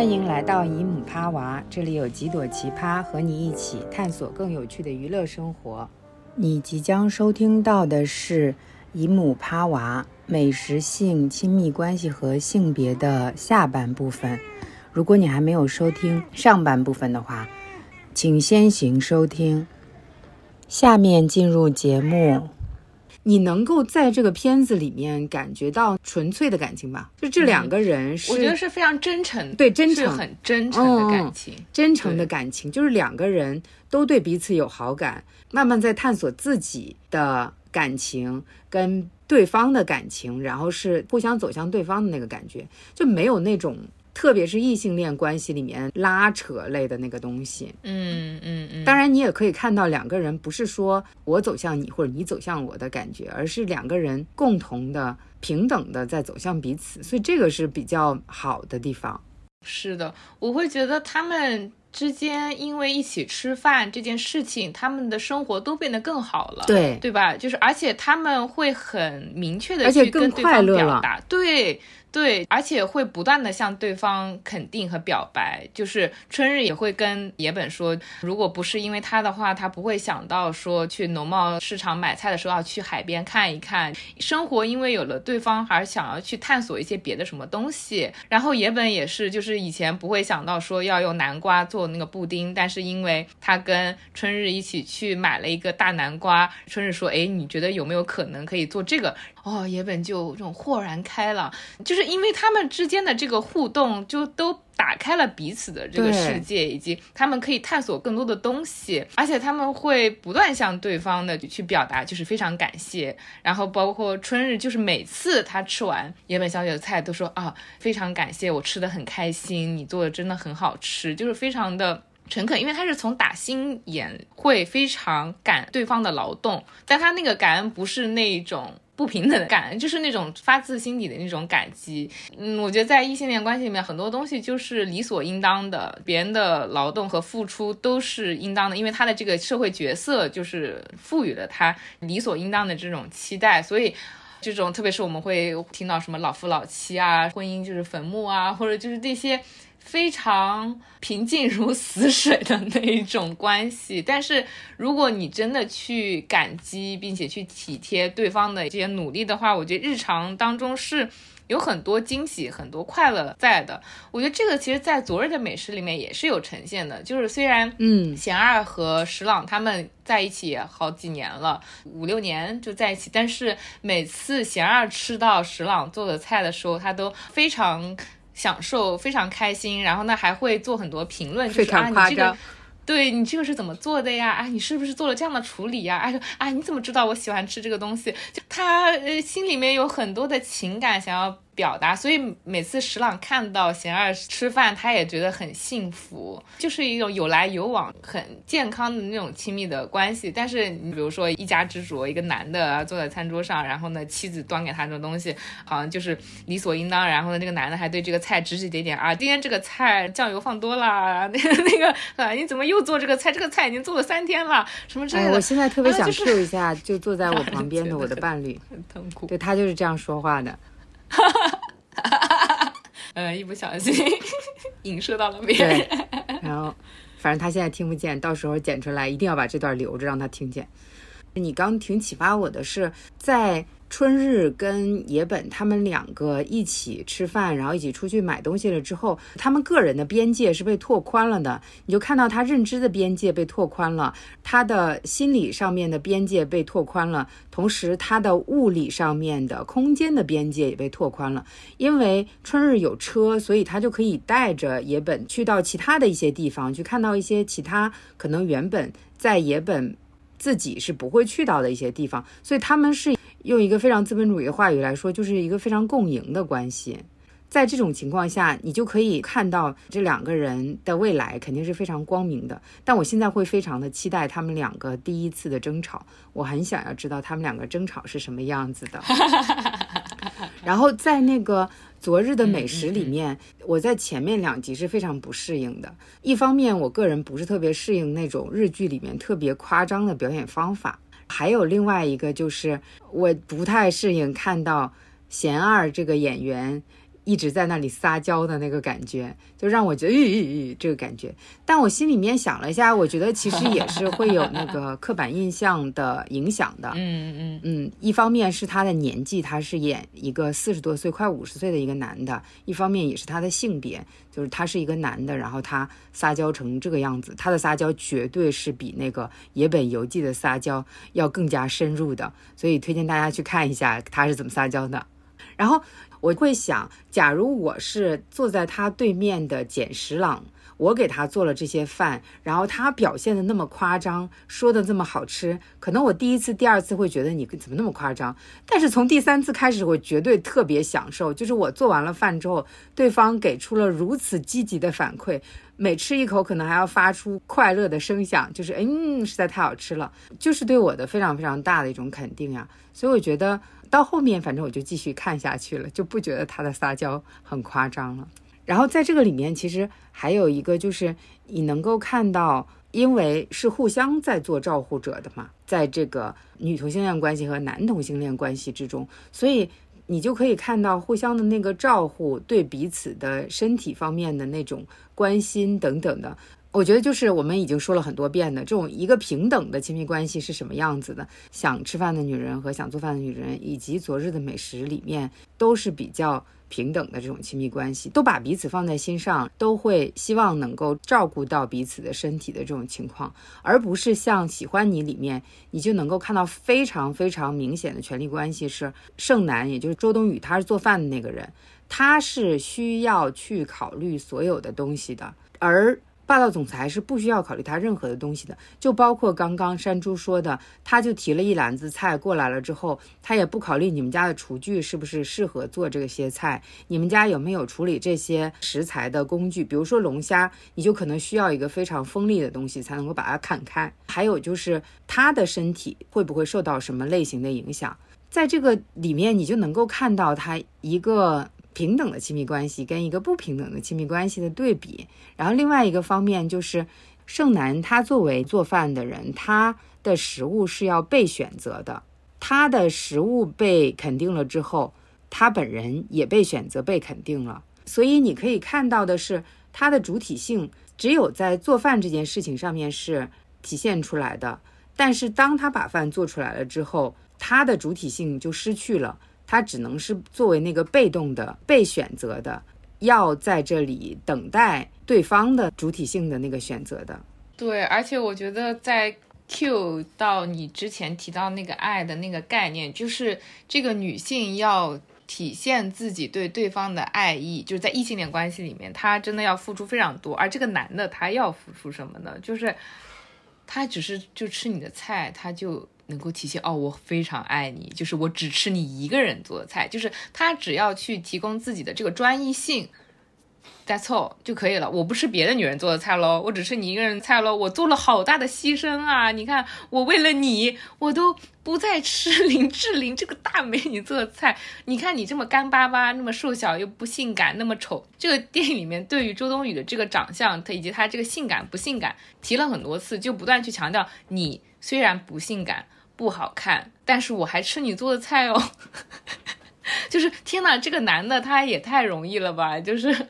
欢迎来到姨母趴娃，这里有几朵奇葩和你一起探索更有趣的娱乐生活。你即将收听到的是姨母趴娃美食、性、亲密关系和性别的下半部分。如果你还没有收听上半部分的话，请先行收听。下面进入节目。你能够在这个片子里面感觉到纯粹的感情吧？就这两个人是，我觉得是非常真诚，对，真诚，很真诚的感情，真诚的感情，就是两个人都对彼此有好感，慢慢在探索自己的感情跟对方的感情，然后是互相走向对方的那个感觉，就没有那种。特别是异性恋关系里面拉扯类的那个东西，嗯嗯嗯。当然，你也可以看到两个人不是说我走向你或者你走向我的感觉，而是两个人共同的、平等的在走向彼此，所以这个是比较好的地方。是的，我会觉得他们之间因为一起吃饭这件事情，他们的生活都变得更好了，对对吧？就是而且他们会很明确的去跟对方表达，对。对，而且会不断的向对方肯定和表白，就是春日也会跟野本说，如果不是因为他的话，他不会想到说去农贸市场买菜的时候要去海边看一看生活，因为有了对方，还是想要去探索一些别的什么东西。然后野本也是，就是以前不会想到说要用南瓜做那个布丁，但是因为他跟春日一起去买了一个大南瓜，春日说，哎，你觉得有没有可能可以做这个？哦，野本就这种豁然开朗，就是因为他们之间的这个互动，就都打开了彼此的这个世界，以及他们可以探索更多的东西，而且他们会不断向对方的去表达，就是非常感谢。然后包括春日，就是每次他吃完野本小姐的菜，都说啊，非常感谢，我吃的很开心，你做的真的很好吃，就是非常的诚恳，因为他是从打心眼会非常感对方的劳动，但他那个感恩不是那种。不平等的感，就是那种发自心底的那种感激。嗯，我觉得在异性恋关系里面，很多东西就是理所应当的，别人的劳动和付出都是应当的，因为他的这个社会角色就是赋予了他理所应当的这种期待。所以，这种特别是我们会听到什么老夫老妻啊，婚姻就是坟墓啊，或者就是这些。非常平静如死水的那一种关系，但是如果你真的去感激并且去体贴对方的这些努力的话，我觉得日常当中是有很多惊喜、很多快乐在的。我觉得这个其实，在昨日的美食里面也是有呈现的。就是虽然，嗯，贤二和石朗他们在一起也好几年了，五六年就在一起，但是每次贤二吃到石朗做的菜的时候，他都非常。享受非常开心，然后呢还会做很多评论，就是啊你这个，对你这个是怎么做的呀？啊你是不是做了这样的处理呀？哎啊你怎么知道我喜欢吃这个东西？就他呃心里面有很多的情感想要。表达，所以每次石朗看到贤二吃饭，他也觉得很幸福，就是一种有来有往、很健康的那种亲密的关系。但是你比如说一家之主，一个男的坐在餐桌上，然后呢妻子端给他这种东西，好像就是理所应当。然后呢那个男的还对这个菜指指点点啊，今天这个菜酱油放多了，那个那个啊你怎么又做这个菜？这个菜已经做了三天了，什么之类的。我现在特别想 Q 一下，就坐在我旁边的我的伴侣，很痛苦。对他就是这样说话的。哈！呃，一不小心 影射到了别人。然后，反正他现在听不见，到时候剪出来一定要把这段留着，让他听见。你刚挺启发我的是在。春日跟野本他们两个一起吃饭，然后一起出去买东西了之后，他们个人的边界是被拓宽了的。你就看到他认知的边界被拓宽了，他的心理上面的边界被拓宽了，同时他的物理上面的空间的边界也被拓宽了。因为春日有车，所以他就可以带着野本去到其他的一些地方，去看到一些其他可能原本在野本自己是不会去到的一些地方，所以他们是。用一个非常资本主义的话语来说，就是一个非常共赢的关系。在这种情况下，你就可以看到这两个人的未来肯定是非常光明的。但我现在会非常的期待他们两个第一次的争吵，我很想要知道他们两个争吵是什么样子的。然后在那个昨日的美食里面，我在前面两集是非常不适应的。一方面，我个人不是特别适应那种日剧里面特别夸张的表演方法。还有另外一个就是，我不太适应看到贤二这个演员一直在那里撒娇的那个感觉，就让我觉得，咦咦咦这个感觉。但我心里面想了一下，我觉得其实也是会有那个刻板印象的影响的。嗯嗯嗯，一方面是他的年纪，他是演一个四十多岁、快五十岁的一个男的；一方面也是他的性别，就是他是一个男的，然后他撒娇成这个样子，他的撒娇绝对是比那个野本游记的撒娇要更加深入的。所以推荐大家去看一下他是怎么撒娇的。然后。我会想，假如我是坐在他对面的简石朗，我给他做了这些饭，然后他表现的那么夸张，说的这么好吃，可能我第一次、第二次会觉得你怎么那么夸张，但是从第三次开始，我绝对特别享受，就是我做完了饭之后，对方给出了如此积极的反馈，每吃一口可能还要发出快乐的声响，就是嗯，实在太好吃了，就是对我的非常非常大的一种肯定呀，所以我觉得。到后面，反正我就继续看下去了，就不觉得他的撒娇很夸张了。然后在这个里面，其实还有一个就是你能够看到，因为是互相在做照护者的嘛，在这个女同性恋关系和男同性恋关系之中，所以你就可以看到互相的那个照护，对彼此的身体方面的那种关心等等的。我觉得就是我们已经说了很多遍的这种一个平等的亲密关系是什么样子的。想吃饭的女人和想做饭的女人，以及昨日的美食里面都是比较平等的这种亲密关系，都把彼此放在心上，都会希望能够照顾到彼此的身体的这种情况，而不是像喜欢你里面，你就能够看到非常非常明显的权力关系是盛男，也就是周冬雨，他是做饭的那个人，他是需要去考虑所有的东西的，而。霸道总裁是不需要考虑他任何的东西的，就包括刚刚山猪说的，他就提了一篮子菜过来了之后，他也不考虑你们家的厨具是不是适合做这些菜，你们家有没有处理这些食材的工具，比如说龙虾，你就可能需要一个非常锋利的东西才能够把它砍开，还有就是他的身体会不会受到什么类型的影响，在这个里面你就能够看到他一个。平等的亲密关系跟一个不平等的亲密关系的对比，然后另外一个方面就是盛男他作为做饭的人，他的食物是要被选择的，他的食物被肯定了之后，他本人也被选择被肯定了，所以你可以看到的是他的主体性只有在做饭这件事情上面是体现出来的，但是当他把饭做出来了之后，他的主体性就失去了。他只能是作为那个被动的、被选择的，要在这里等待对方的主体性的那个选择的。对，而且我觉得在 Q 到你之前提到那个爱的那个概念，就是这个女性要体现自己对对方的爱意，就是在异性恋关系里面，她真的要付出非常多。而这个男的他要付出什么呢？就是他只是就吃你的菜，他就。能够体现哦，我非常爱你，就是我只吃你一个人做的菜，就是他只要去提供自己的这个专一性，That's all 就可以了。我不吃别的女人做的菜喽，我只吃你一个人菜喽。我做了好大的牺牲啊！你看，我为了你，我都不再吃林志玲这个大美女做的菜。你看你这么干巴巴，那么瘦小又不性感，那么丑。这个电影里面对于周冬雨的这个长相，她以及她这个性感不性感提了很多次，就不断去强调你虽然不性感。不好看，但是我还吃你做的菜哦，就是天哪，这个男的他也太容易了吧？就是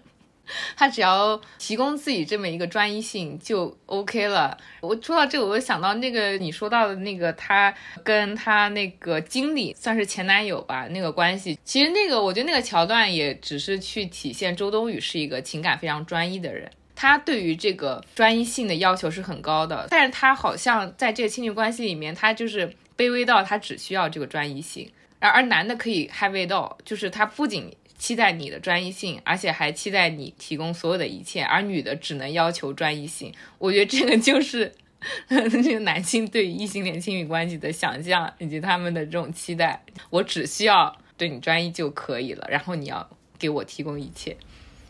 他只要提供自己这么一个专一性就 OK 了。我说到这个，我想到那个你说到的那个他跟他那个经理算是前男友吧，那个关系，其实那个我觉得那个桥段也只是去体现周冬雨是一个情感非常专一的人。他对于这个专一性的要求是很高的，但是他好像在这个亲密关系里面，他就是卑微到他只需要这个专一性，而而男的可以 heavy 到，就是他不仅期待你的专一性，而且还期待你提供所有的一切，而女的只能要求专一性。我觉得这个就是 这个男性对异性恋亲密关系的想象以及他们的这种期待，我只需要对你专一就可以了，然后你要给我提供一切。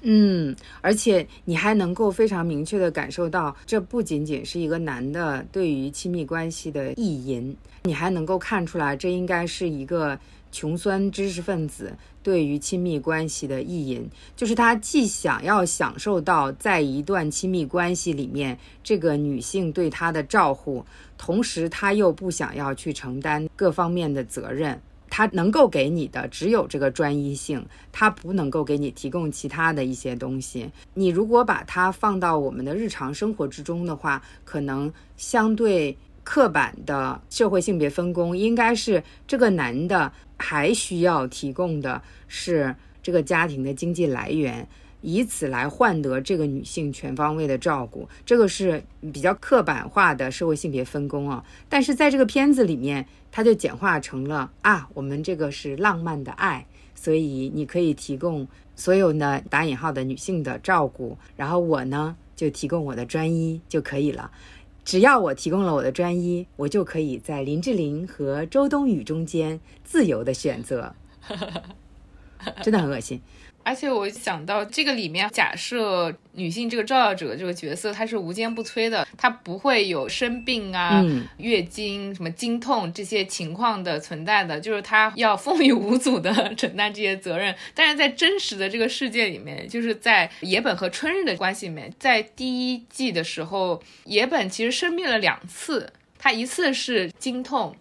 嗯，而且你还能够非常明确的感受到，这不仅仅是一个男的对于亲密关系的意淫，你还能够看出来，这应该是一个穷酸知识分子对于亲密关系的意淫，就是他既想要享受到在一段亲密关系里面这个女性对他的照顾，同时他又不想要去承担各方面的责任。他能够给你的只有这个专一性，他不能够给你提供其他的一些东西。你如果把它放到我们的日常生活之中的话，可能相对刻板的社会性别分工，应该是这个男的还需要提供的是这个家庭的经济来源。以此来换得这个女性全方位的照顾，这个是比较刻板化的社会性别分工啊。但是在这个片子里面，它就简化成了啊，我们这个是浪漫的爱，所以你可以提供所有的打引号的女性的照顾，然后我呢就提供我的专一就可以了。只要我提供了我的专一，我就可以在林志玲和周冬雨中间自由的选择，真的很恶心。而且我想到这个里面，假设女性这个照料者这个角色，她是无坚不摧的，她不会有生病啊、月经、什么经痛这些情况的存在的，就是她要风雨无阻的 承担这些责任。但是在真实的这个世界里面，就是在野本和春日的关系里面，在第一季的时候，野本其实生病了两次，他一次是经痛。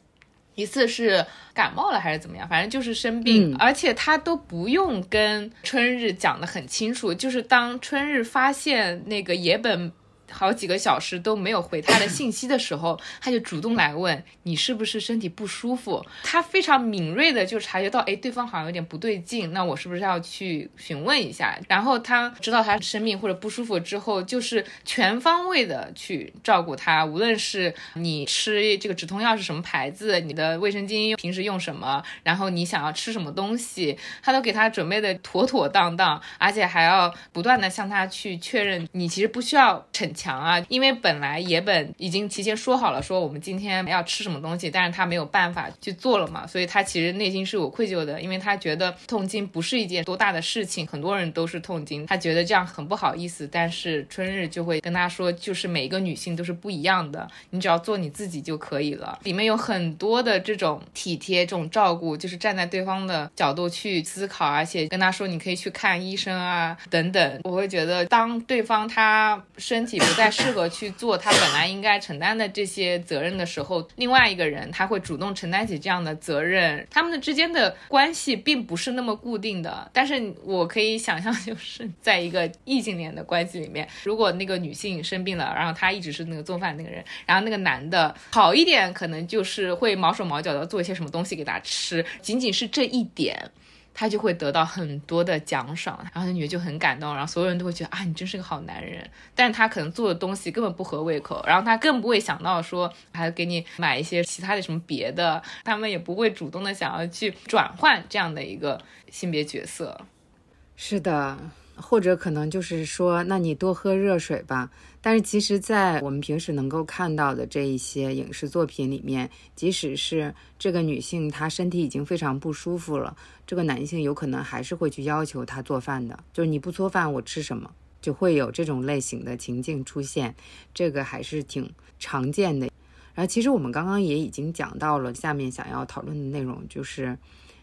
一次是感冒了还是怎么样，反正就是生病，而且他都不用跟春日讲的很清楚，就是当春日发现那个野本。好几个小时都没有回他的信息的时候，他就主动来问你是不是身体不舒服。他非常敏锐的就察觉到，哎，对方好像有点不对劲，那我是不是要去询问一下？然后他知道他生病或者不舒服之后，就是全方位的去照顾他，无论是你吃这个止痛药是什么牌子，你的卫生巾平时用什么，然后你想要吃什么东西，他都给他准备的妥妥当当，而且还要不断的向他去确认，你其实不需要逞。强啊，因为本来野本已经提前说好了，说我们今天要吃什么东西，但是他没有办法去做了嘛，所以他其实内心是有愧疚的，因为他觉得痛经不是一件多大的事情，很多人都是痛经，他觉得这样很不好意思。但是春日就会跟他说，就是每一个女性都是不一样的，你只要做你自己就可以了。里面有很多的这种体贴、这种照顾，就是站在对方的角度去思考，而且跟他说你可以去看医生啊等等。我会觉得，当对方他身体。再适合去做他本来应该承担的这些责任的时候，另外一个人他会主动承担起这样的责任。他们的之间的关系并不是那么固定的，但是我可以想象，就是在一个异性恋的关系里面，如果那个女性生病了，然后他一直是那个做饭那个人，然后那个男的好一点，可能就是会毛手毛脚的做一些什么东西给他吃，仅仅是这一点。他就会得到很多的奖赏，然后那女的就很感动，然后所有人都会觉得啊，你真是个好男人。但他可能做的东西根本不合胃口，然后他更不会想到说还给你买一些其他的什么别的，他们也不会主动的想要去转换这样的一个性别角色。是的。或者可能就是说，那你多喝热水吧。但是其实，在我们平时能够看到的这一些影视作品里面，即使是这个女性她身体已经非常不舒服了，这个男性有可能还是会去要求她做饭的。就是你不做饭，我吃什么？就会有这种类型的情境出现，这个还是挺常见的。然后，其实我们刚刚也已经讲到了下面想要讨论的内容，就是。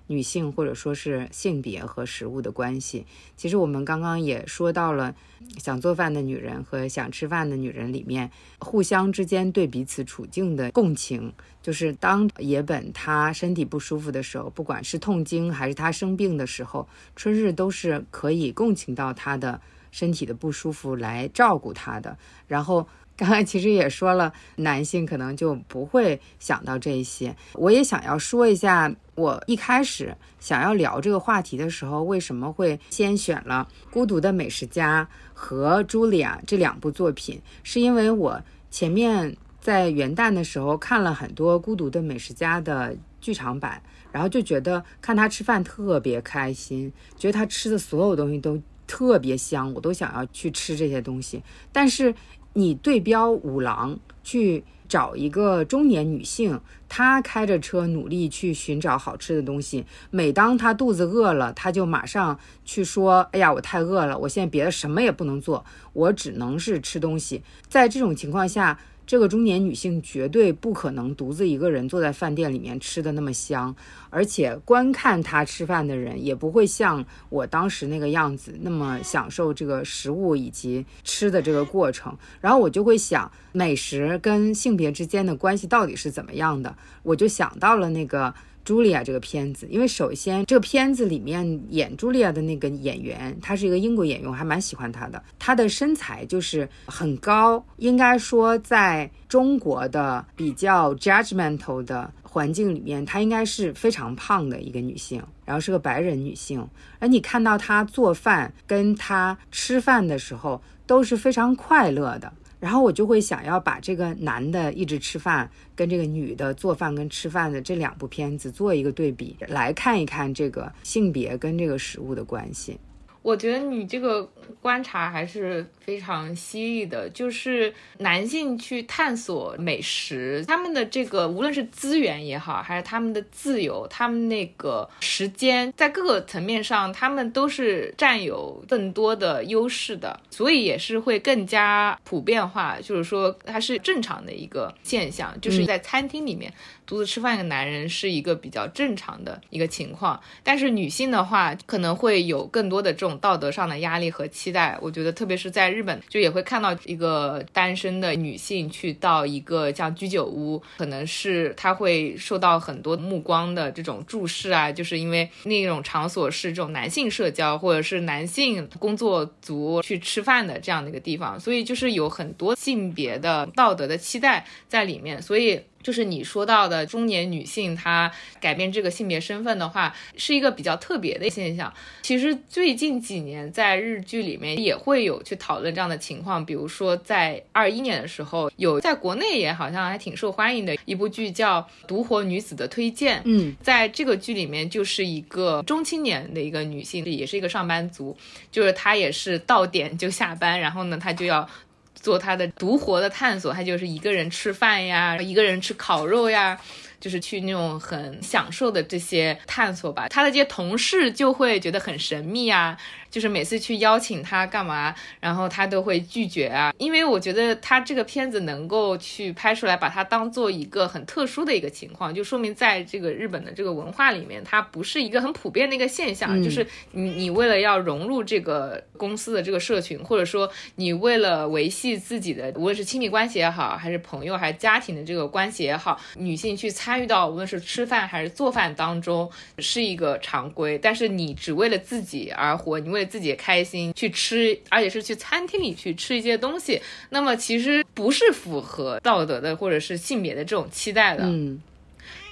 女性或者说是性别和食物的关系，其实我们刚刚也说到了，想做饭的女人和想吃饭的女人里面，互相之间对彼此处境的共情，就是当野本她身体不舒服的时候，不管是痛经还是她生病的时候，春日都是可以共情到她的身体的不舒服来照顾她的，然后。刚才其实也说了，男性可能就不会想到这些。我也想要说一下，我一开始想要聊这个话题的时候，为什么会先选了《孤独的美食家》和《茱莉亚》这两部作品，是因为我前面在元旦的时候看了很多《孤独的美食家》的剧场版，然后就觉得看他吃饭特别开心，觉得他吃的所有东西都特别香，我都想要去吃这些东西，但是。你对标五郎去找一个中年女性，她开着车努力去寻找好吃的东西。每当她肚子饿了，她就马上去说：“哎呀，我太饿了，我现在别的什么也不能做，我只能是吃东西。”在这种情况下。这个中年女性绝对不可能独自一个人坐在饭店里面吃的那么香，而且观看她吃饭的人也不会像我当时那个样子那么享受这个食物以及吃的这个过程。然后我就会想，美食跟性别之间的关系到底是怎么样的？我就想到了那个茱莉亚这个片子，因为首先这个片子里面演茱莉亚的那个演员，他是一个英国演员，我还蛮喜欢他的。他的身材就是很高，应该说在中国的比较 judgmental 的环境里面，她应该是非常胖的一个女性，然后是个白人女性。而你看到她做饭跟她吃饭的时候都是非常快乐的。然后我就会想要把这个男的一直吃饭，跟这个女的做饭跟吃饭的这两部片子做一个对比，来看一看这个性别跟这个食物的关系。我觉得你这个观察还是非常犀利的，就是男性去探索美食，他们的这个无论是资源也好，还是他们的自由，他们那个时间，在各个层面上，他们都是占有更多的优势的，所以也是会更加普遍化，就是说它是正常的一个现象，就是在餐厅里面。独自吃饭的男人是一个比较正常的一个情况，但是女性的话可能会有更多的这种道德上的压力和期待。我觉得，特别是在日本，就也会看到一个单身的女性去到一个像居酒屋，可能是她会受到很多目光的这种注视啊，就是因为那种场所是这种男性社交或者是男性工作族去吃饭的这样的一个地方，所以就是有很多性别的道德的期待在里面，所以。就是你说到的中年女性，她改变这个性别身份的话，是一个比较特别的现象。其实最近几年在日剧里面也会有去讨论这样的情况，比如说在二一年的时候，有在国内也好像还挺受欢迎的一部剧叫《独活女子的推荐》。嗯，在这个剧里面就是一个中青年的一个女性，也是一个上班族，就是她也是到点就下班，然后呢，她就要。做他的独活的探索，他就是一个人吃饭呀，一个人吃烤肉呀，就是去那种很享受的这些探索吧。他的这些同事就会觉得很神秘啊。就是每次去邀请他干嘛，然后他都会拒绝啊。因为我觉得他这个片子能够去拍出来，把它当做一个很特殊的一个情况，就说明在这个日本的这个文化里面，它不是一个很普遍的一个现象。就是你你为了要融入这个公司的这个社群，或者说你为了维系自己的无论是亲密关系也好，还是朋友还是家庭的这个关系也好，女性去参与到无论是吃饭还是做饭当中是一个常规。但是你只为了自己而活，你为自己开心去吃，而且是去餐厅里去吃一些东西，那么其实不是符合道德的或者是性别的这种期待的。嗯，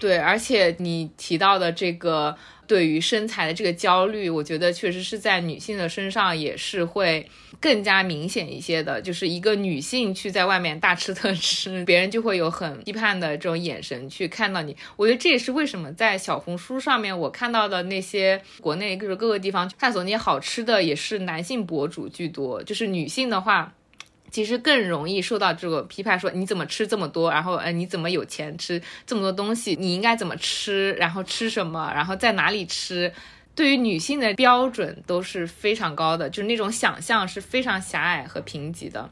对，而且你提到的这个。对于身材的这个焦虑，我觉得确实是在女性的身上也是会更加明显一些的。就是一个女性去在外面大吃特吃，别人就会有很批判的这种眼神去看到你。我觉得这也是为什么在小红书上面我看到的那些国内就是各个地方探索那些好吃的，也是男性博主居多。就是女性的话。其实更容易受到这个批判，说你怎么吃这么多，然后，呃，你怎么有钱吃这么多东西？你应该怎么吃？然后吃什么？然后在哪里吃？对于女性的标准都是非常高的，就是那种想象是非常狭隘和贫瘠的。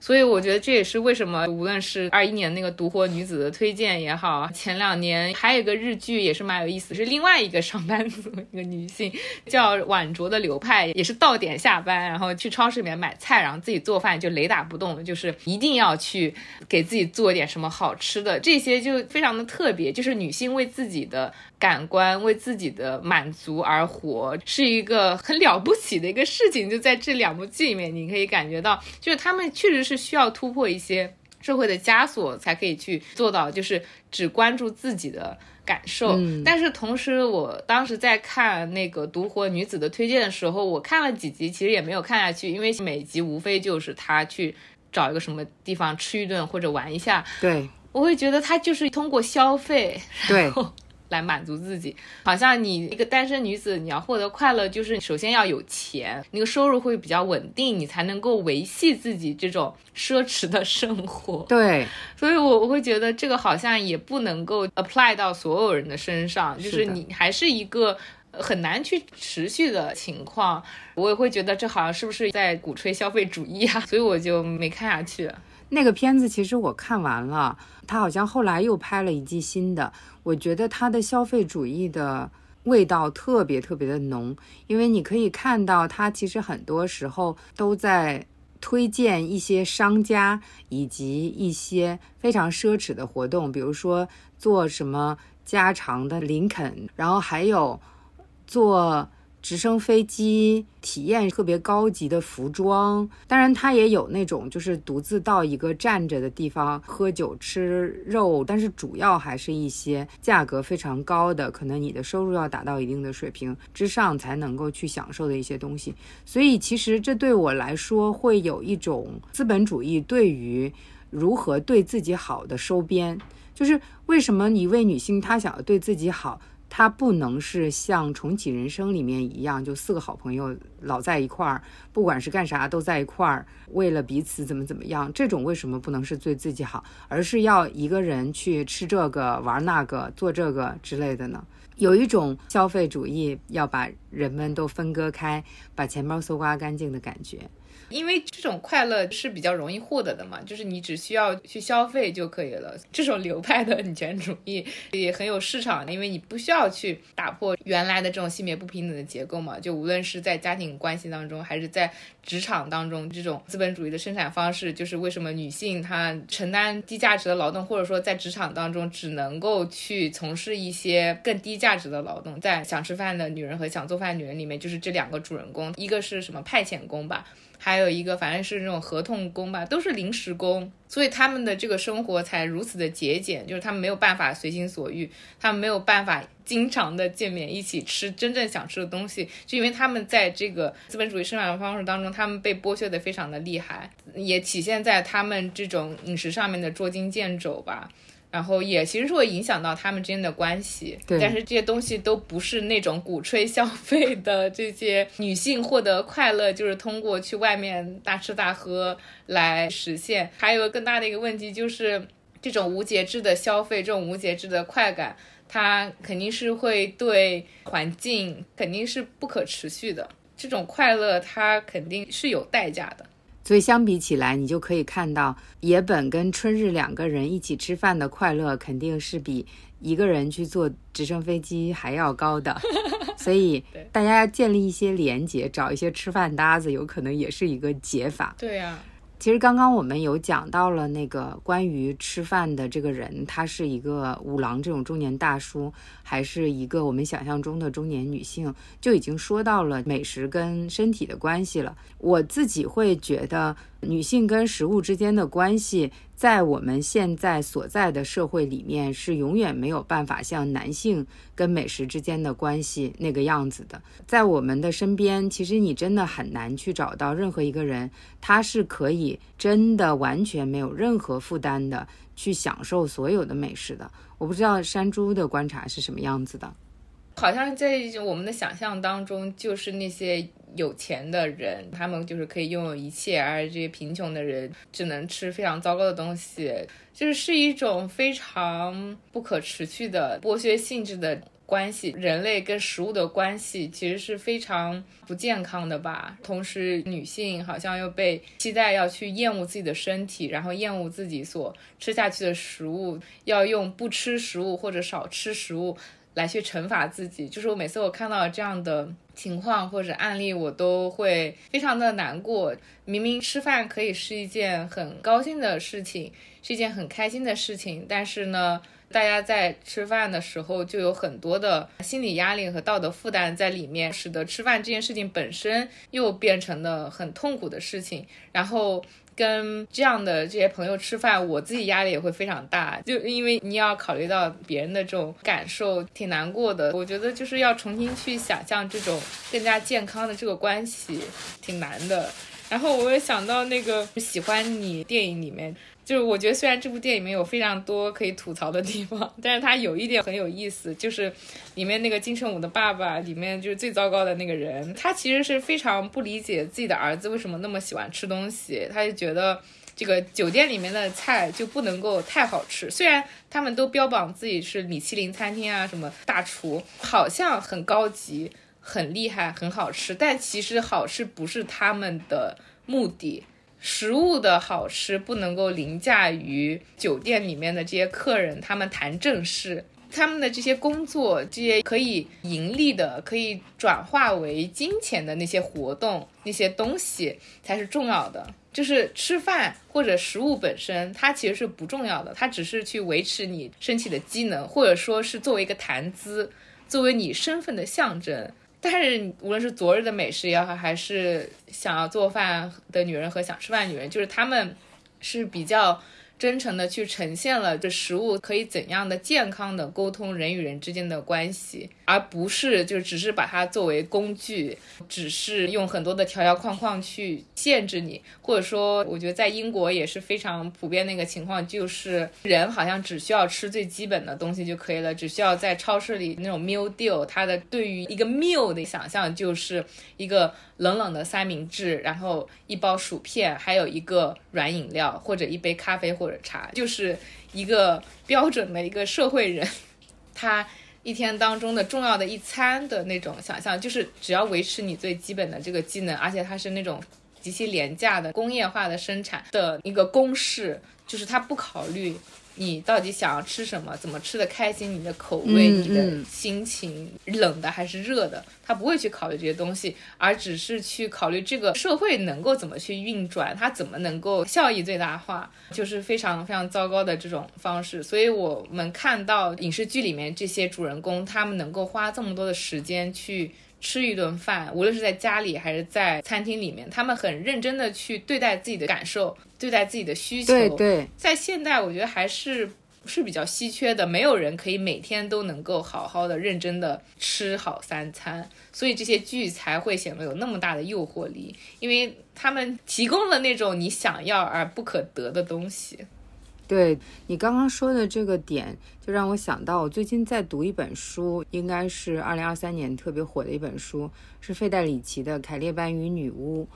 所以我觉得这也是为什么，无论是二一年那个独活女子的推荐也好，前两年还有一个日剧也是蛮有意思，是另外一个上班族一个女性叫晚酌的流派，也是到点下班，然后去超市里面买菜，然后自己做饭，就雷打不动，就是一定要去给自己做点什么好吃的，这些就非常的特别，就是女性为自己的。感官为自己的满足而活，是一个很了不起的一个事情。就在这两部剧里面，你可以感觉到，就是他们确实是需要突破一些社会的枷锁，才可以去做到，就是只关注自己的感受。但是同时，我当时在看那个独活女子的推荐的时候，我看了几集，其实也没有看下去，因为每集无非就是她去找一个什么地方吃一顿或者玩一下。对，我会觉得她就是通过消费，对。来满足自己，好像你一个单身女子，你要获得快乐，就是首先要有钱，那个收入会比较稳定，你才能够维系自己这种奢侈的生活。对，所以我我会觉得这个好像也不能够 apply 到所有人的身上，就是你还是一个很难去持续的情况。我也会觉得这好像是不是在鼓吹消费主义啊？所以我就没看下去。那个片子其实我看完了，他好像后来又拍了一季新的。我觉得他的消费主义的味道特别特别的浓，因为你可以看到他其实很多时候都在推荐一些商家以及一些非常奢侈的活动，比如说做什么。加长的林肯，然后还有做。直升飞机体验特别高级的服装，当然它也有那种就是独自到一个站着的地方喝酒吃肉，但是主要还是一些价格非常高的，可能你的收入要达到一定的水平之上才能够去享受的一些东西。所以其实这对我来说会有一种资本主义对于如何对自己好的收编，就是为什么一位女性她想要对自己好。它不能是像重启人生里面一样，就四个好朋友老在一块儿，不管是干啥都在一块儿，为了彼此怎么怎么样。这种为什么不能是对自己好，而是要一个人去吃这个、玩那个、做这个之类的呢？有一种消费主义要把人们都分割开，把钱包搜刮干净的感觉。因为这种快乐是比较容易获得的嘛，就是你只需要去消费就可以了。这种流派的女权主义 也很有市场，因为你不需要去打破原来的这种性别不平等的结构嘛。就无论是在家庭关系当中，还是在职场当中，这种资本主义的生产方式，就是为什么女性她承担低价值的劳动，或者说在职场当中只能够去从事一些更低价值的劳动。在想吃饭的女人和想做饭的女人里面，就是这两个主人公，一个是什么派遣工吧。还有一个，反正是那种合同工吧，都是临时工，所以他们的这个生活才如此的节俭，就是他们没有办法随心所欲，他们没有办法经常的见面一起吃真正想吃的东西，就因为他们在这个资本主义生产方式当中，他们被剥削的非常的厉害，也体现在他们这种饮食上面的捉襟见肘吧。然后也其实是会影响到他们之间的关系，对但是这些东西都不是那种鼓吹消费的这些女性获得快乐，就是通过去外面大吃大喝来实现。还有更大的一个问题就是，这种无节制的消费，这种无节制的快感，它肯定是会对环境肯定是不可持续的。这种快乐它肯定是有代价的。所以相比起来，你就可以看到野本跟春日两个人一起吃饭的快乐，肯定是比一个人去坐直升飞机还要高的。所以大家要建立一些连结，找一些吃饭搭子，有可能也是一个解法。对呀。其实刚刚我们有讲到了那个关于吃饭的这个人，他是一个五郎这种中年大叔，还是一个我们想象中的中年女性，就已经说到了美食跟身体的关系了。我自己会觉得。女性跟食物之间的关系，在我们现在所在的社会里面，是永远没有办法像男性跟美食之间的关系那个样子的。在我们的身边，其实你真的很难去找到任何一个人，他是可以真的完全没有任何负担的去享受所有的美食的。我不知道山猪的观察是什么样子的。好像在我们的想象当中，就是那些有钱的人，他们就是可以拥有一切，而这些贫穷的人只能吃非常糟糕的东西，就是是一种非常不可持续的剥削性质的关系。人类跟食物的关系其实是非常不健康的吧。同时，女性好像又被期待要去厌恶自己的身体，然后厌恶自己所吃下去的食物，要用不吃食物或者少吃食物。来去惩罚自己，就是我每次我看到这样的情况或者案例，我都会非常的难过。明明吃饭可以是一件很高兴的事情，是一件很开心的事情，但是呢，大家在吃饭的时候就有很多的心理压力和道德负担在里面，使得吃饭这件事情本身又变成了很痛苦的事情，然后。跟这样的这些朋友吃饭，我自己压力也会非常大，就因为你要考虑到别人的这种感受，挺难过的。我觉得就是要重新去想象这种更加健康的这个关系，挺难的。然后我又想到那个喜欢你电影里面。就是我觉得，虽然这部电影里面有非常多可以吐槽的地方，但是它有一点很有意思，就是里面那个金城武的爸爸，里面就是最糟糕的那个人，他其实是非常不理解自己的儿子为什么那么喜欢吃东西，他就觉得这个酒店里面的菜就不能够太好吃，虽然他们都标榜自己是米其林餐厅啊，什么大厨，好像很高级、很厉害、很好吃，但其实好吃不是他们的目的。食物的好吃不能够凌驾于酒店里面的这些客人，他们谈正事，他们的这些工作，这些可以盈利的、可以转化为金钱的那些活动、那些东西才是重要的。就是吃饭或者食物本身，它其实是不重要的，它只是去维持你身体的机能，或者说是作为一个谈资，作为你身份的象征。但是无论是昨日的美食也好，还是想要做饭的女人和想吃饭的女人，就是她们是比较。真诚的去呈现了这食物可以怎样的健康的沟通人与人之间的关系，而不是就只是把它作为工具，只是用很多的条条框框去限制你，或者说，我觉得在英国也是非常普遍的一个情况，就是人好像只需要吃最基本的东西就可以了，只需要在超市里那种 meal deal，它的对于一个 meal 的想象就是一个。冷冷的三明治，然后一包薯片，还有一个软饮料，或者一杯咖啡或者茶，就是一个标准的一个社会人，他一天当中的重要的一餐的那种想象，就是只要维持你最基本的这个技能，而且它是那种极其廉价的工业化的生产的一个公式，就是他不考虑。你到底想要吃什么？怎么吃的开心？你的口味，你的心情，冷的还是热的？他不会去考虑这些东西，而只是去考虑这个社会能够怎么去运转，它怎么能够效益最大化，就是非常非常糟糕的这种方式。所以我们看到影视剧里面这些主人公，他们能够花这么多的时间去。吃一顿饭，无论是在家里还是在餐厅里面，他们很认真的去对待自己的感受，对待自己的需求。对对，在现代，我觉得还是是比较稀缺的，没有人可以每天都能够好好的、认真的吃好三餐，所以这些剧才会显得有那么大的诱惑力，因为他们提供了那种你想要而不可得的东西。对你刚刚说的这个点，就让我想到，我最近在读一本书，应该是二零二三年特别火的一本书，是费代里奇的《凯列班与女巫：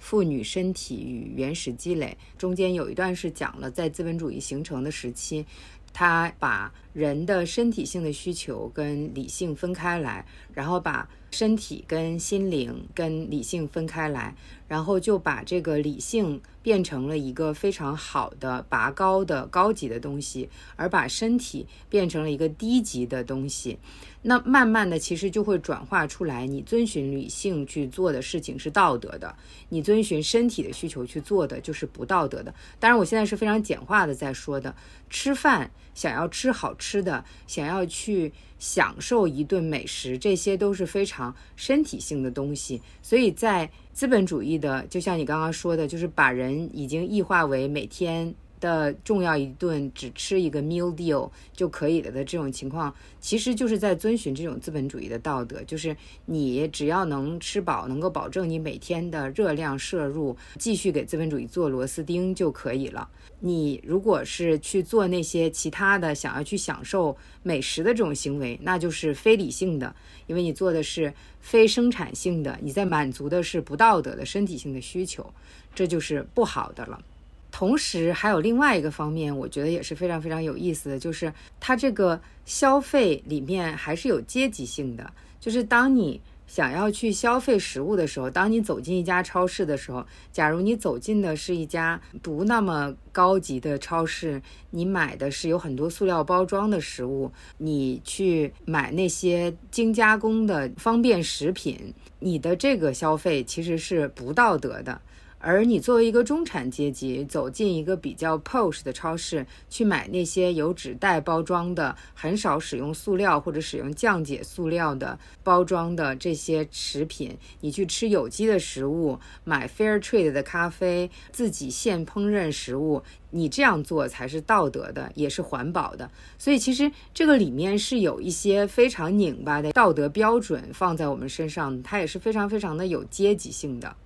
妇女身体与原始积累》，中间有一段是讲了在资本主义形成的时期，他把人的身体性的需求跟理性分开来，然后把身体跟心灵跟理性分开来。然后就把这个理性变成了一个非常好的拔高的高级的东西，而把身体变成了一个低级的东西。那慢慢的，其实就会转化出来，你遵循理性去做的事情是道德的，你遵循身体的需求去做的就是不道德的。当然，我现在是非常简化的在说的，吃饭想要吃好吃的，想要去享受一顿美食，这些都是非常身体性的东西。所以在资本主义的，就像你刚刚说的，就是把人已经异化为每天的重要一顿只吃一个 meal deal 就可以了的这种情况，其实就是在遵循这种资本主义的道德，就是你只要能吃饱，能够保证你每天的热量摄入，继续给资本主义做螺丝钉就可以了。你如果是去做那些其他的想要去享受美食的这种行为，那就是非理性的，因为你做的是非生产性的，你在满足的是不道德的身体性的需求，这就是不好的了。同时还有另外一个方面，我觉得也是非常非常有意思的，就是它这个消费里面还是有阶级性的，就是当你。想要去消费食物的时候，当你走进一家超市的时候，假如你走进的是一家不那么高级的超市，你买的是有很多塑料包装的食物，你去买那些精加工的方便食品，你的这个消费其实是不道德的。而你作为一个中产阶级，走进一个比较 posh 的超市，去买那些有纸袋包装的、很少使用塑料或者使用降解塑料的包装的这些食品，你去吃有机的食物，买 fair trade 的咖啡，自己现烹饪食物，你这样做才是道德的，也是环保的。所以其实这个里面是有一些非常拧巴的道德标准放在我们身上，它也是非常非常的有阶级性的。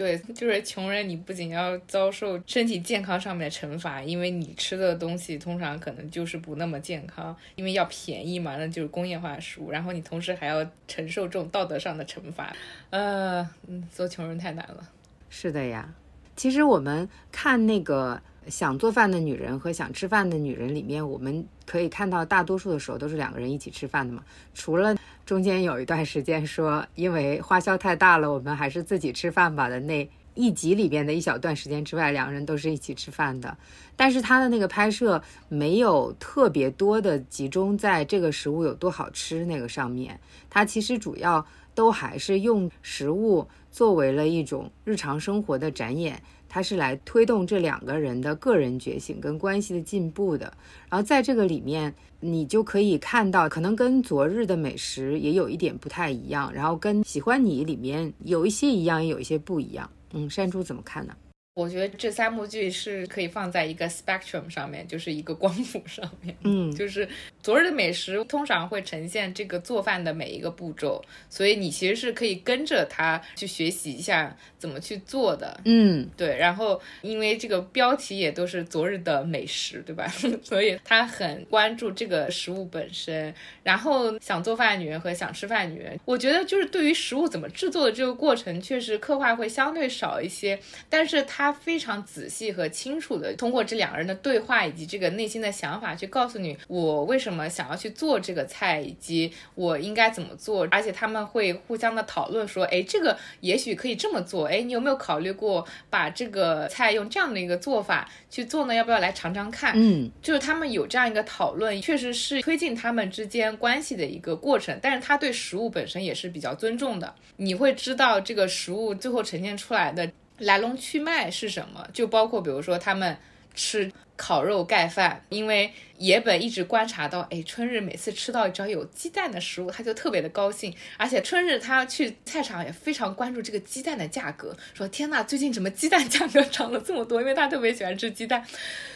对，就是穷人，你不仅要遭受身体健康上面的惩罚，因为你吃的东西通常可能就是不那么健康，因为要便宜嘛，那就是工业化食物。然后你同时还要承受这种道德上的惩罚，呃，做穷人太难了。是的呀，其实我们看那个想做饭的女人和想吃饭的女人里面，我们可以看到大多数的时候都是两个人一起吃饭的嘛，除了。中间有一段时间说，因为花销太大了，我们还是自己吃饭吧的那一集里边的一小段时间之外，两个人都是一起吃饭的。但是他的那个拍摄没有特别多的集中在这个食物有多好吃那个上面，它其实主要都还是用食物作为了一种日常生活的展演，它是来推动这两个人的个人觉醒跟关系的进步的。然后在这个里面，你就可以看到，可能跟昨日的美食也有一点不太一样，然后跟喜欢你里面有一些一样，也有一些不一样。嗯，山猪怎么看呢？我觉得这三部剧是可以放在一个 spectrum 上面，就是一个光谱上面。嗯，就是昨日的美食通常会呈现这个做饭的每一个步骤，所以你其实是可以跟着他去学习一下怎么去做的。嗯，对。然后因为这个标题也都是昨日的美食，对吧？所以他很关注这个食物本身。然后想做饭的女人和想吃饭的女人，我觉得就是对于食物怎么制作的这个过程，确实刻画会相对少一些，但是他。他非常仔细和清楚的通过这两个人的对话以及这个内心的想法去告诉你我为什么想要去做这个菜以及我应该怎么做，而且他们会互相的讨论说，哎，这个也许可以这么做，哎，你有没有考虑过把这个菜用这样的一个做法去做呢？要不要来尝尝看？嗯，就是他们有这样一个讨论，确实是推进他们之间关系的一个过程。但是他对食物本身也是比较尊重的，你会知道这个食物最后呈现出来的。来龙去脉是什么？就包括比如说他们吃烤肉盖饭，因为野本一直观察到，哎，春日每次吃到只要有鸡蛋的食物，他就特别的高兴。而且春日他去菜场也非常关注这个鸡蛋的价格，说天呐，最近怎么鸡蛋价格涨了这么多？因为他特别喜欢吃鸡蛋，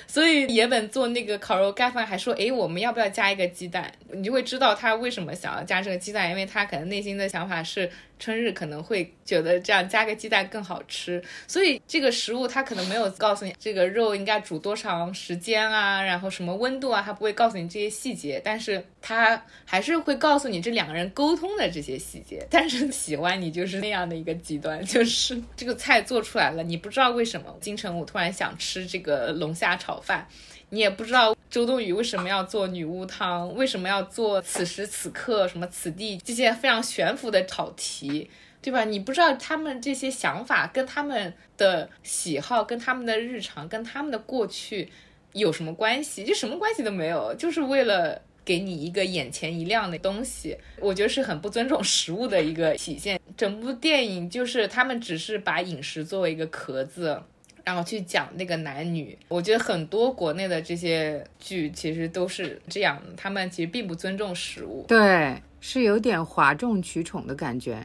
所以野本做那个烤肉盖饭还说，哎，我们要不要加一个鸡蛋？你就会知道他为什么想要加这个鸡蛋，因为他可能内心的想法是。春日可能会觉得这样加个鸡蛋更好吃，所以这个食物它可能没有告诉你这个肉应该煮多长时间啊，然后什么温度啊，他不会告诉你这些细节，但是他还是会告诉你这两个人沟通的这些细节。但是喜欢你就是那样的一个极端，就是这个菜做出来了，你不知道为什么金城武突然想吃这个龙虾炒饭。你也不知道周冬雨为什么要做女巫汤，为什么要做此时此刻什么此地这些非常悬浮的考题，对吧？你不知道他们这些想法跟他们的喜好、跟他们的日常、跟他们的过去有什么关系？就什么关系都没有，就是为了给你一个眼前一亮的东西。我觉得是很不尊重食物的一个体现。整部电影就是他们只是把饮食作为一个壳子。然后去讲那个男女，我觉得很多国内的这些剧其实都是这样，他们其实并不尊重食物，对，是有点哗众取宠的感觉。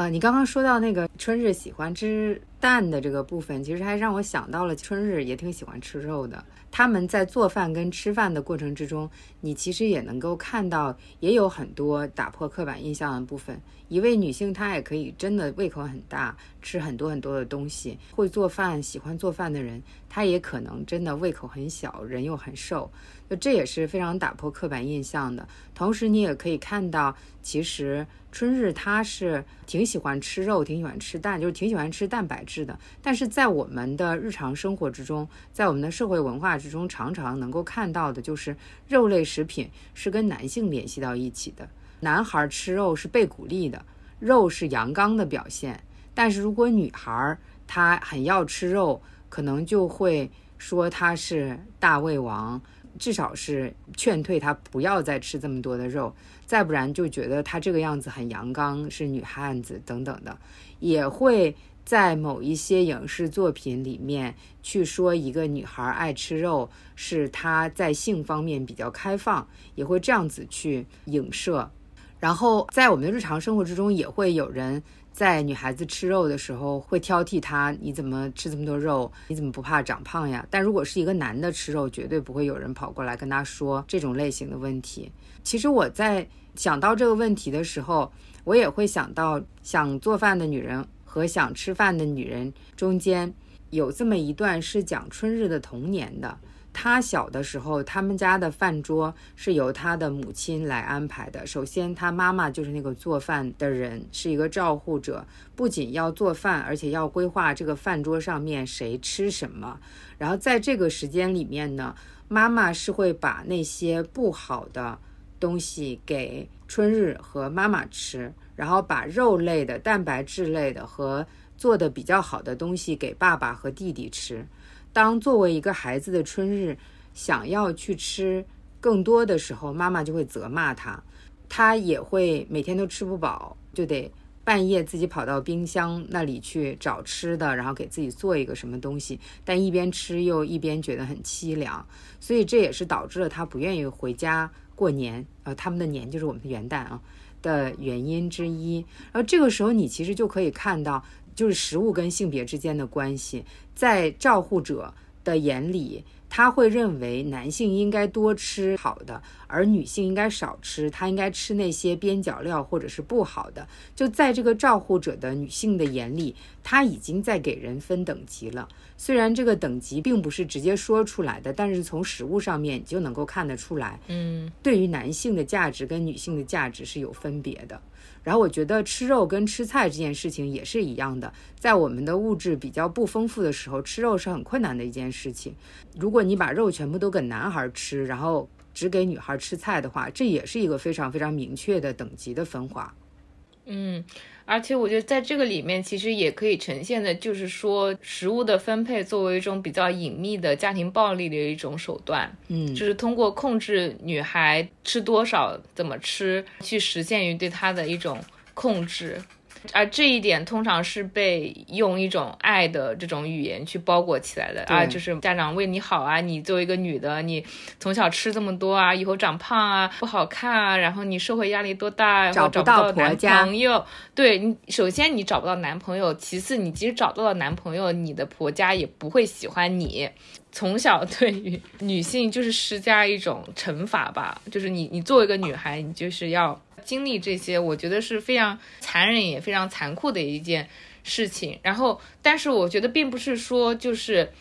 呃，你刚刚说到那个春日喜欢吃蛋的这个部分，其实还让我想到了春日也挺喜欢吃肉的。他们在做饭跟吃饭的过程之中，你其实也能够看到，也有很多打破刻板印象的部分。一位女性，她也可以真的胃口很大，吃很多很多的东西。会做饭、喜欢做饭的人，她也可能真的胃口很小，人又很瘦。就这也是非常打破刻板印象的。同时，你也可以看到，其实春日他是挺喜欢吃肉、挺喜欢吃蛋，就是挺喜欢吃蛋白质的。但是在我们的日常生活之中，在我们的社会文化之中，常常能够看到的就是肉类食品是跟男性联系到一起的。男孩吃肉是被鼓励的，肉是阳刚的表现。但是如果女孩她很要吃肉，可能就会说她是大胃王，至少是劝退她不要再吃这么多的肉。再不然就觉得她这个样子很阳刚，是女汉子等等的，也会在某一些影视作品里面去说一个女孩爱吃肉是她在性方面比较开放，也会这样子去影射。然后在我们的日常生活之中，也会有人在女孩子吃肉的时候会挑剔她：你怎么吃这么多肉？你怎么不怕长胖呀？但如果是一个男的吃肉，绝对不会有人跑过来跟他说这种类型的问题。其实我在想到这个问题的时候，我也会想到想做饭的女人和想吃饭的女人中间有这么一段是讲春日的童年的。他小的时候，他们家的饭桌是由他的母亲来安排的。首先，他妈妈就是那个做饭的人，是一个照护者，不仅要做饭，而且要规划这个饭桌上面谁吃什么。然后在这个时间里面呢，妈妈是会把那些不好的东西给春日和妈妈吃，然后把肉类的、蛋白质类的和做的比较好的东西给爸爸和弟弟吃。当作为一个孩子的春日想要去吃更多的时候，妈妈就会责骂他，他也会每天都吃不饱，就得半夜自己跑到冰箱那里去找吃的，然后给自己做一个什么东西，但一边吃又一边觉得很凄凉，所以这也是导致了他不愿意回家过年，呃，他们的年就是我们的元旦啊的原因之一。然后这个时候你其实就可以看到，就是食物跟性别之间的关系，在照护者的眼里。他会认为男性应该多吃好的，而女性应该少吃。他应该吃那些边角料或者是不好的。就在这个照护者的女性的眼里，他已经在给人分等级了。虽然这个等级并不是直接说出来的，但是从食物上面你就能够看得出来。嗯，对于男性的价值跟女性的价值是有分别的。然后我觉得吃肉跟吃菜这件事情也是一样的，在我们的物质比较不丰富的时候，吃肉是很困难的一件事情。如果你把肉全部都给男孩吃，然后只给女孩吃菜的话，这也是一个非常非常明确的等级的分化。嗯。而且我觉得在这个里面，其实也可以呈现的，就是说食物的分配作为一种比较隐秘的家庭暴力的一种手段，嗯，就是通过控制女孩吃多少、怎么吃，去实现于对她的一种控制。而这一点通常是被用一种爱的这种语言去包裹起来的啊，就是家长为你好啊，你作为一个女的，你从小吃这么多啊，以后长胖啊，不好看啊，然后你社会压力多大，找不到男朋友，对你，首先你找不到男朋友，其次你即使找到了男朋友，你的婆家也不会喜欢你。从小 对于女性就是施加一种惩罚吧，就是你你作为一个女孩，你就是要。经历这些，我觉得是非常残忍也非常残酷的一件事情。然后，但是我觉得并不是说就是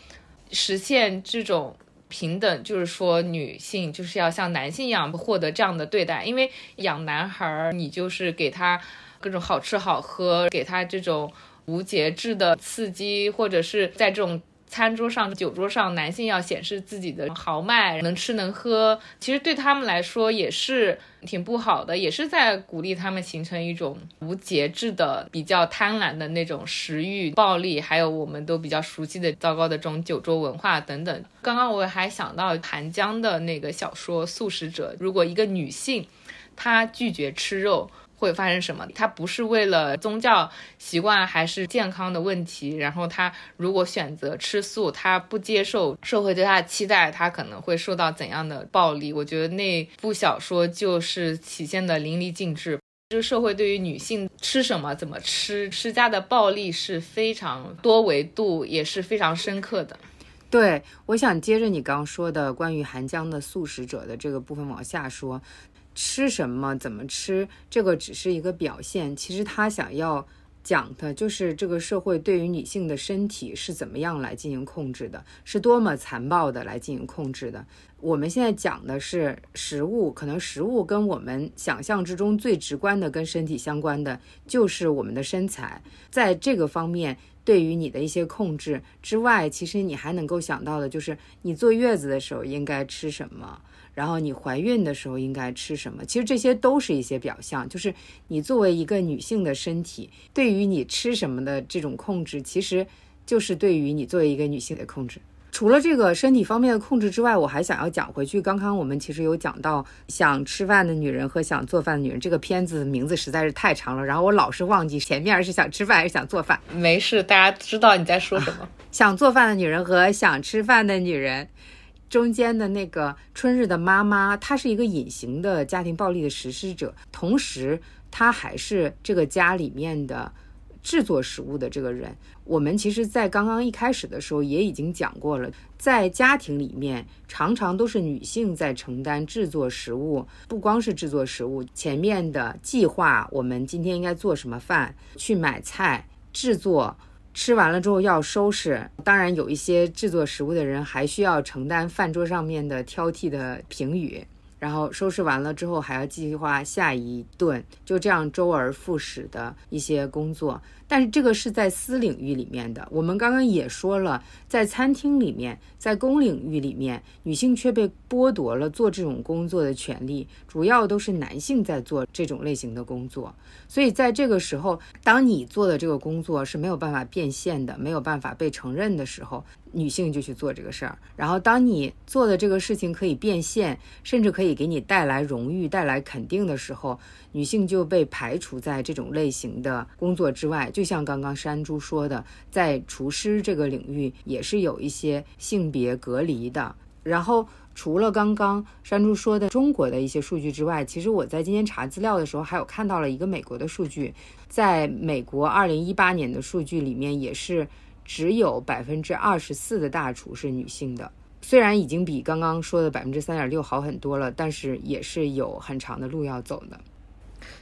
实现这种平等，就是说女性就是要像男性一样获得这样的对待。因为养男孩儿，你就是给他各种好吃好喝，给他这种无节制的刺激，或者是在这种。餐桌上、酒桌上，男性要显示自己的豪迈，能吃能喝，其实对他们来说也是挺不好的，也是在鼓励他们形成一种无节制的、比较贪婪的那种食欲、暴力，还有我们都比较熟悉的糟糕的这种酒桌文化等等。刚刚我还想到韩江的那个小说《素食者》，如果一个女性她拒绝吃肉。会发生什么？他不是为了宗教习惯还是健康的问题，然后他如果选择吃素，他不接受社会对他的期待，他可能会受到怎样的暴力？我觉得那部小说就是体现的淋漓尽致。这个社会对于女性吃什么、怎么吃施加的暴力是非常多维度，也是非常深刻的。对，我想接着你刚说的关于韩江的素食者的这个部分往下说。吃什么，怎么吃，这个只是一个表现。其实他想要讲的就是这个社会对于女性的身体是怎么样来进行控制的，是多么残暴的来进行控制的。我们现在讲的是食物，可能食物跟我们想象之中最直观的跟身体相关的就是我们的身材。在这个方面，对于你的一些控制之外，其实你还能够想到的就是你坐月子的时候应该吃什么。然后你怀孕的时候应该吃什么？其实这些都是一些表象，就是你作为一个女性的身体，对于你吃什么的这种控制，其实就是对于你作为一个女性的控制。除了这个身体方面的控制之外，我还想要讲回去。刚刚我们其实有讲到想吃饭的女人和想做饭的女人，这个片子名字实在是太长了，然后我老是忘记前面是想吃饭还是想做饭。没事，大家知道你在说什么。想做饭的女人和想吃饭的女人。中间的那个春日的妈妈，她是一个隐形的家庭暴力的实施者，同时她还是这个家里面的制作食物的这个人。我们其实，在刚刚一开始的时候也已经讲过了，在家庭里面，常常都是女性在承担制作食物，不光是制作食物，前面的计划，我们今天应该做什么饭，去买菜，制作。吃完了之后要收拾，当然有一些制作食物的人还需要承担饭桌上面的挑剔的评语，然后收拾完了之后还要计划下一顿，就这样周而复始的一些工作。但是这个是在私领域里面的。我们刚刚也说了，在餐厅里面，在公领域里面，女性却被剥夺了做这种工作的权利，主要都是男性在做这种类型的工作。所以在这个时候，当你做的这个工作是没有办法变现的，没有办法被承认的时候，女性就去做这个事儿。然后，当你做的这个事情可以变现，甚至可以给你带来荣誉、带来肯定的时候，女性就被排除在这种类型的工作之外。就像刚刚山猪说的，在厨师这个领域也是有一些性别隔离的。然后。除了刚刚山猪说的中国的一些数据之外，其实我在今天查资料的时候，还有看到了一个美国的数据，在美国二零一八年的数据里面，也是只有百分之二十四的大厨是女性的。虽然已经比刚刚说的百分之三点六好很多了，但是也是有很长的路要走的。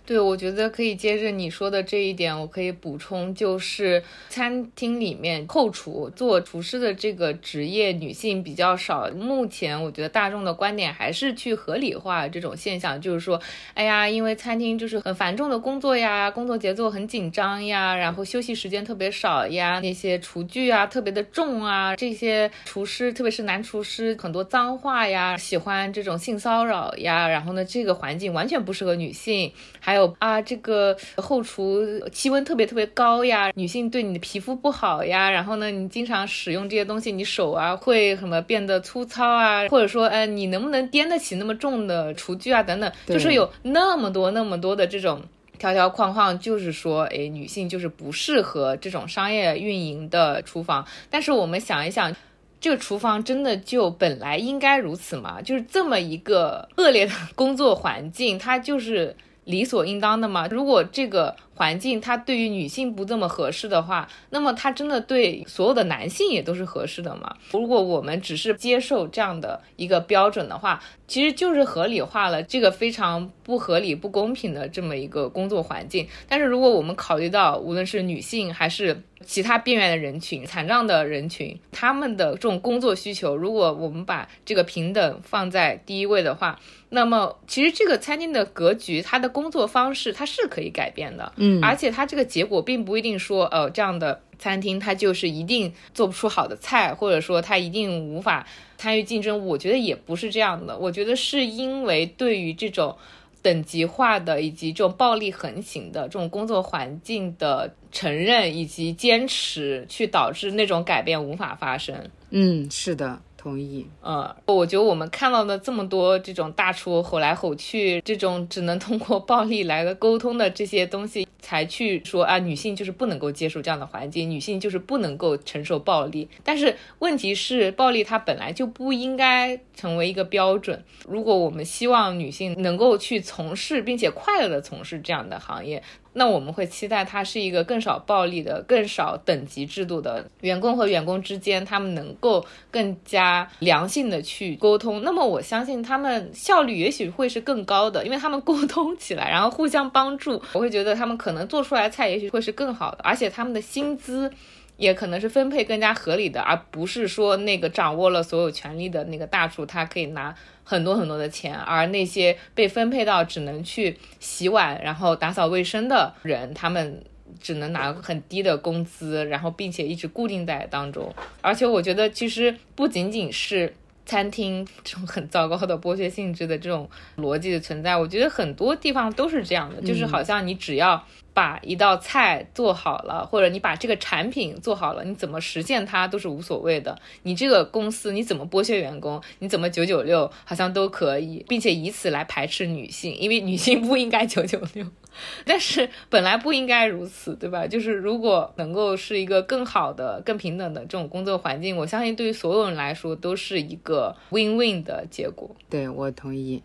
对，我觉得可以接着你说的这一点，我可以补充，就是餐厅里面后厨做厨师的这个职业女性比较少。目前我觉得大众的观点还是去合理化这种现象，就是说，哎呀，因为餐厅就是很繁重的工作呀，工作节奏很紧张呀，然后休息时间特别少呀，那些厨具啊特别的重啊，这些厨师特别是男厨师很多脏话呀，喜欢这种性骚扰呀，然后呢，这个环境完全不适合女性，还。有啊，这个后厨气温特别特别高呀，女性对你的皮肤不好呀。然后呢，你经常使用这些东西，你手啊会什么变得粗糙啊，或者说，哎，你能不能掂得起那么重的厨具啊？等等，就是有那么多那么多的这种条条框框，就是说，哎，女性就是不适合这种商业运营的厨房。但是我们想一想，这个厨房真的就本来应该如此吗？就是这么一个恶劣的工作环境，它就是。理所应当的嘛？如果这个。环境它对于女性不这么合适的话，那么它真的对所有的男性也都是合适的吗？如果我们只是接受这样的一个标准的话，其实就是合理化了这个非常不合理、不公平的这么一个工作环境。但是如果我们考虑到无论是女性还是其他边缘的人群、残障的人群，他们的这种工作需求，如果我们把这个平等放在第一位的话，那么其实这个餐厅的格局、它的工作方式，它是可以改变的。而且它这个结果并不一定说，呃，这样的餐厅它就是一定做不出好的菜，或者说它一定无法参与竞争。我觉得也不是这样的。我觉得是因为对于这种等级化的以及这种暴力横行的这种工作环境的承认以及坚持，去导致那种改变无法发生。嗯，是的。同意，嗯，我觉得我们看到的这么多这种大厨吼来吼去，这种只能通过暴力来的沟通的这些东西，才去说啊，女性就是不能够接受这样的环境，女性就是不能够承受暴力。但是问题是，暴力它本来就不应该成为一个标准。如果我们希望女性能够去从事并且快乐的从事这样的行业。那我们会期待它是一个更少暴力的、更少等级制度的员工和员工之间，他们能够更加良性的去沟通。那么我相信他们效率也许会是更高的，因为他们沟通起来，然后互相帮助。我会觉得他们可能做出来菜也许会是更好的，而且他们的薪资也可能是分配更加合理的，而不是说那个掌握了所有权利的那个大厨他可以拿。很多很多的钱，而那些被分配到只能去洗碗，然后打扫卫生的人，他们只能拿很低的工资，然后并且一直固定在当中。而且我觉得，其实不仅仅是餐厅这种很糟糕的剥削性质的这种逻辑的存在，我觉得很多地方都是这样的，就是好像你只要。把一道菜做好了，或者你把这个产品做好了，你怎么实现它都是无所谓的。你这个公司你怎么剥削员工，你怎么九九六，好像都可以，并且以此来排斥女性，因为女性不应该九九六。但是本来不应该如此，对吧？就是如果能够是一个更好的、更平等的这种工作环境，我相信对于所有人来说都是一个 win-win 的结果。对我同意。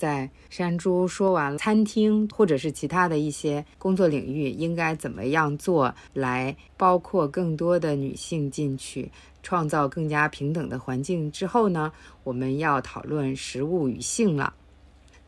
在山猪说完餐厅或者是其他的一些工作领域应该怎么样做，来包括更多的女性进去，创造更加平等的环境之后呢，我们要讨论食物与性了。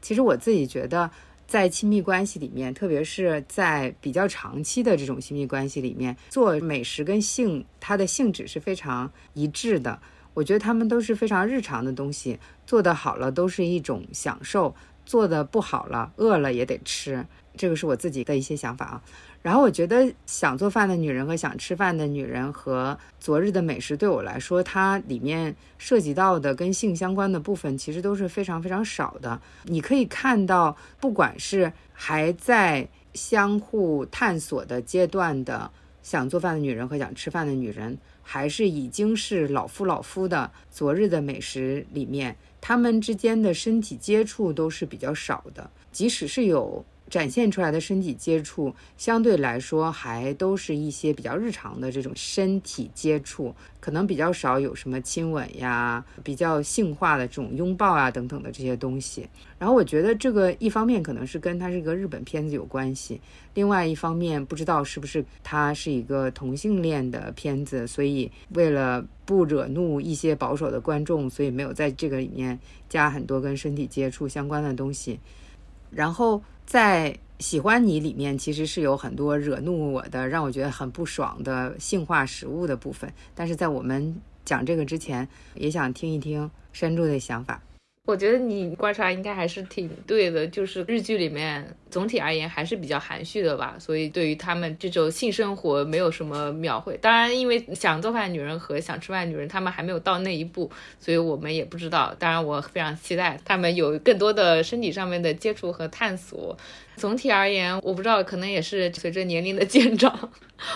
其实我自己觉得，在亲密关系里面，特别是在比较长期的这种亲密关系里面，做美食跟性，它的性质是非常一致的。我觉得他们都是非常日常的东西，做得好了都是一种享受，做的不好了，饿了也得吃，这个是我自己的一些想法啊。然后我觉得想做饭的女人和想吃饭的女人和昨日的美食对我来说，它里面涉及到的跟性相关的部分其实都是非常非常少的。你可以看到，不管是还在相互探索的阶段的想做饭的女人和想吃饭的女人，还是已经是老夫老夫的昨日的美食里面，他们之间的身体接触都是比较少的，即使是有。展现出来的身体接触，相对来说还都是一些比较日常的这种身体接触，可能比较少有什么亲吻呀，比较性化的这种拥抱啊等等的这些东西。然后我觉得这个一方面可能是跟它是一个日本片子有关系，另外一方面不知道是不是它是一个同性恋的片子，所以为了不惹怒一些保守的观众，所以没有在这个里面加很多跟身体接触相关的东西。然后。在喜欢你里面，其实是有很多惹怒我的，让我觉得很不爽的性化食物的部分。但是在我们讲这个之前，也想听一听山柱的想法。我觉得你观察应该还是挺对的，就是日剧里面总体而言还是比较含蓄的吧，所以对于他们这种性生活没有什么描绘。当然，因为想做饭的女人和想吃饭的女人，他们还没有到那一步，所以我们也不知道。当然，我非常期待他们有更多的身体上面的接触和探索。总体而言，我不知道，可能也是随着年龄的 渐长，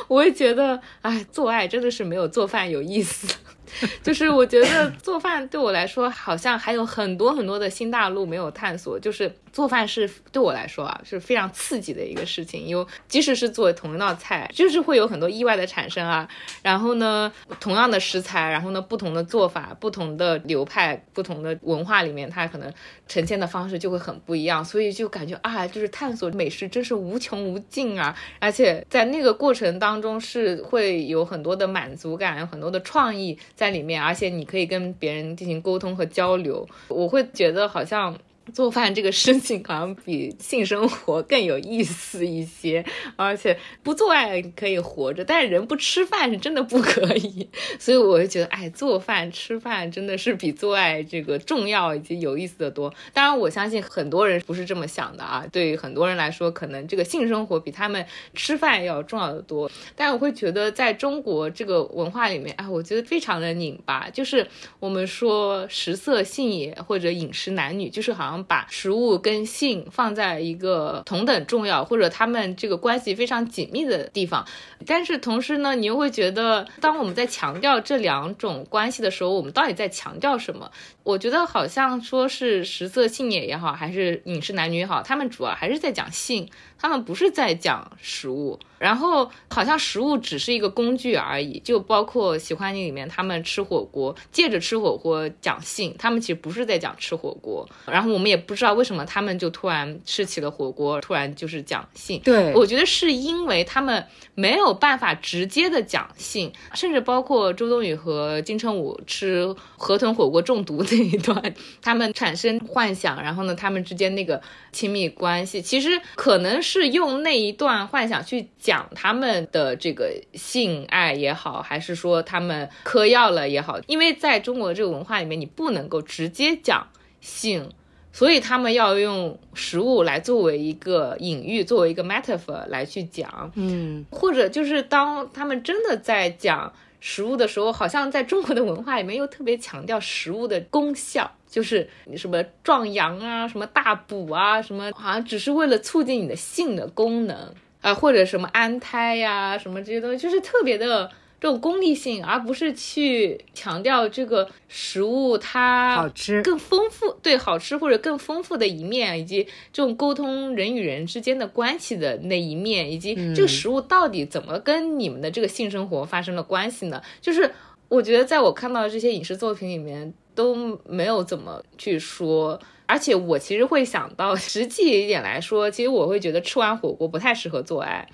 我会觉得，哎，做爱真的是没有做饭有意思。就是我觉得做饭对我来说，好像还有很多很多的新大陆没有探索。就是做饭是对我来说啊，是非常刺激的一个事情。有即使是做同一道菜，就是会有很多意外的产生啊。然后呢，同样的食材，然后呢，不同的做法，不同的流派，不同的文化里面，它可能呈现的方式就会很不一样。所以就感觉啊，就是探索美食真是无穷无尽啊。而且在那个过程当中，是会有很多的满足感，有很多的创意。在里面，而且你可以跟别人进行沟通和交流，我会觉得好像。做饭这个事情好像比性生活更有意思一些，而且不做爱可以活着，但是人不吃饭是真的不可以。所以我就觉得，哎，做饭吃饭真的是比做爱这个重要以及有意思的多。当然，我相信很多人不是这么想的啊。对于很多人来说，可能这个性生活比他们吃饭要重要的多。但我会觉得，在中国这个文化里面，哎，我觉得非常的拧巴。就是我们说食色性也，或者饮食男女，就是好像。把食物跟性放在一个同等重要，或者他们这个关系非常紧密的地方，但是同时呢，你又会觉得，当我们在强调这两种关系的时候，我们到底在强调什么？我觉得好像说是食色性也也好，还是饮食男女也好，他们主要还是在讲性。他们不是在讲食物，然后好像食物只是一个工具而已，就包括喜欢你里面他们吃火锅，借着吃火锅讲性，他们其实不是在讲吃火锅，然后我们也不知道为什么他们就突然吃起了火锅，突然就是讲性。对，我觉得是因为他们没有办法直接的讲性，甚至包括周冬雨和金城武吃河豚火锅中毒那一段，他们产生幻想，然后呢，他们之间那个亲密关系，其实可能。是用那一段幻想去讲他们的这个性爱也好，还是说他们嗑药了也好？因为在中国这个文化里面，你不能够直接讲性，所以他们要用食物来作为一个隐喻，作为一个 metaphor 来去讲。嗯，或者就是当他们真的在讲食物的时候，好像在中国的文化里面又特别强调食物的功效。就是你什么壮阳啊，什么大补啊，什么好像只是为了促进你的性的功能啊，或者什么安胎呀，什么这些东西，就是特别的这种功利性，而不是去强调这个食物它好吃更丰富，对好吃或者更丰富的一面，以及这种沟通人与人之间的关系的那一面，以及这个食物到底怎么跟你们的这个性生活发生了关系呢？就是我觉得在我看到的这些影视作品里面。都没有怎么去说，而且我其实会想到 实际一点来说，其实我会觉得吃完火锅不太适合做爱，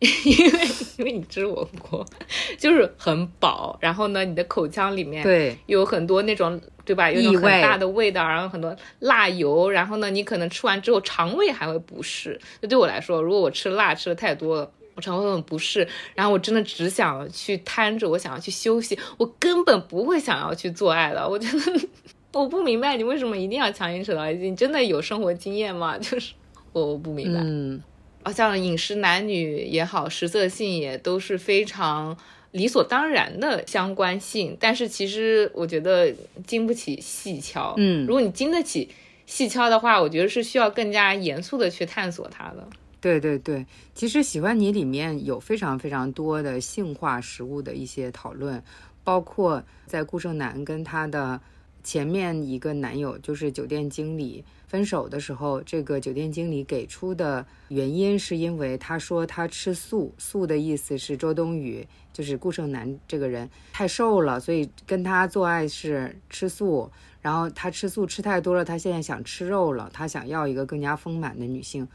因为因为你吃火锅就是很饱，然后呢，你的口腔里面对有很多那种对吧，有种很大的味道，然后很多辣油，然后呢，你可能吃完之后肠胃还会不适。那对我来说，如果我吃辣吃的太多了。我肠胃很不适，然后我真的只想去瘫着，我想要去休息，我根本不会想要去做爱的。我觉得我不明白你为什么一定要强行扯到一起，你真的有生活经验吗？就是我我不明白。嗯，好像饮食男女也好，食色性也都是非常理所当然的相关性，但是其实我觉得经不起细敲。嗯如果你经得起细敲的话，我觉得是需要更加严肃的去探索它的。对对对，其实喜欢你里面有非常非常多的性化食物的一些讨论，包括在顾胜男跟他的前面一个男友，就是酒店经理分手的时候，这个酒店经理给出的原因是因为他说他吃素，素的意思是周冬雨就是顾胜男这个人太瘦了，所以跟他做爱是吃素。然后他吃素吃太多了，他现在想吃肉了，他想要一个更加丰满的女性。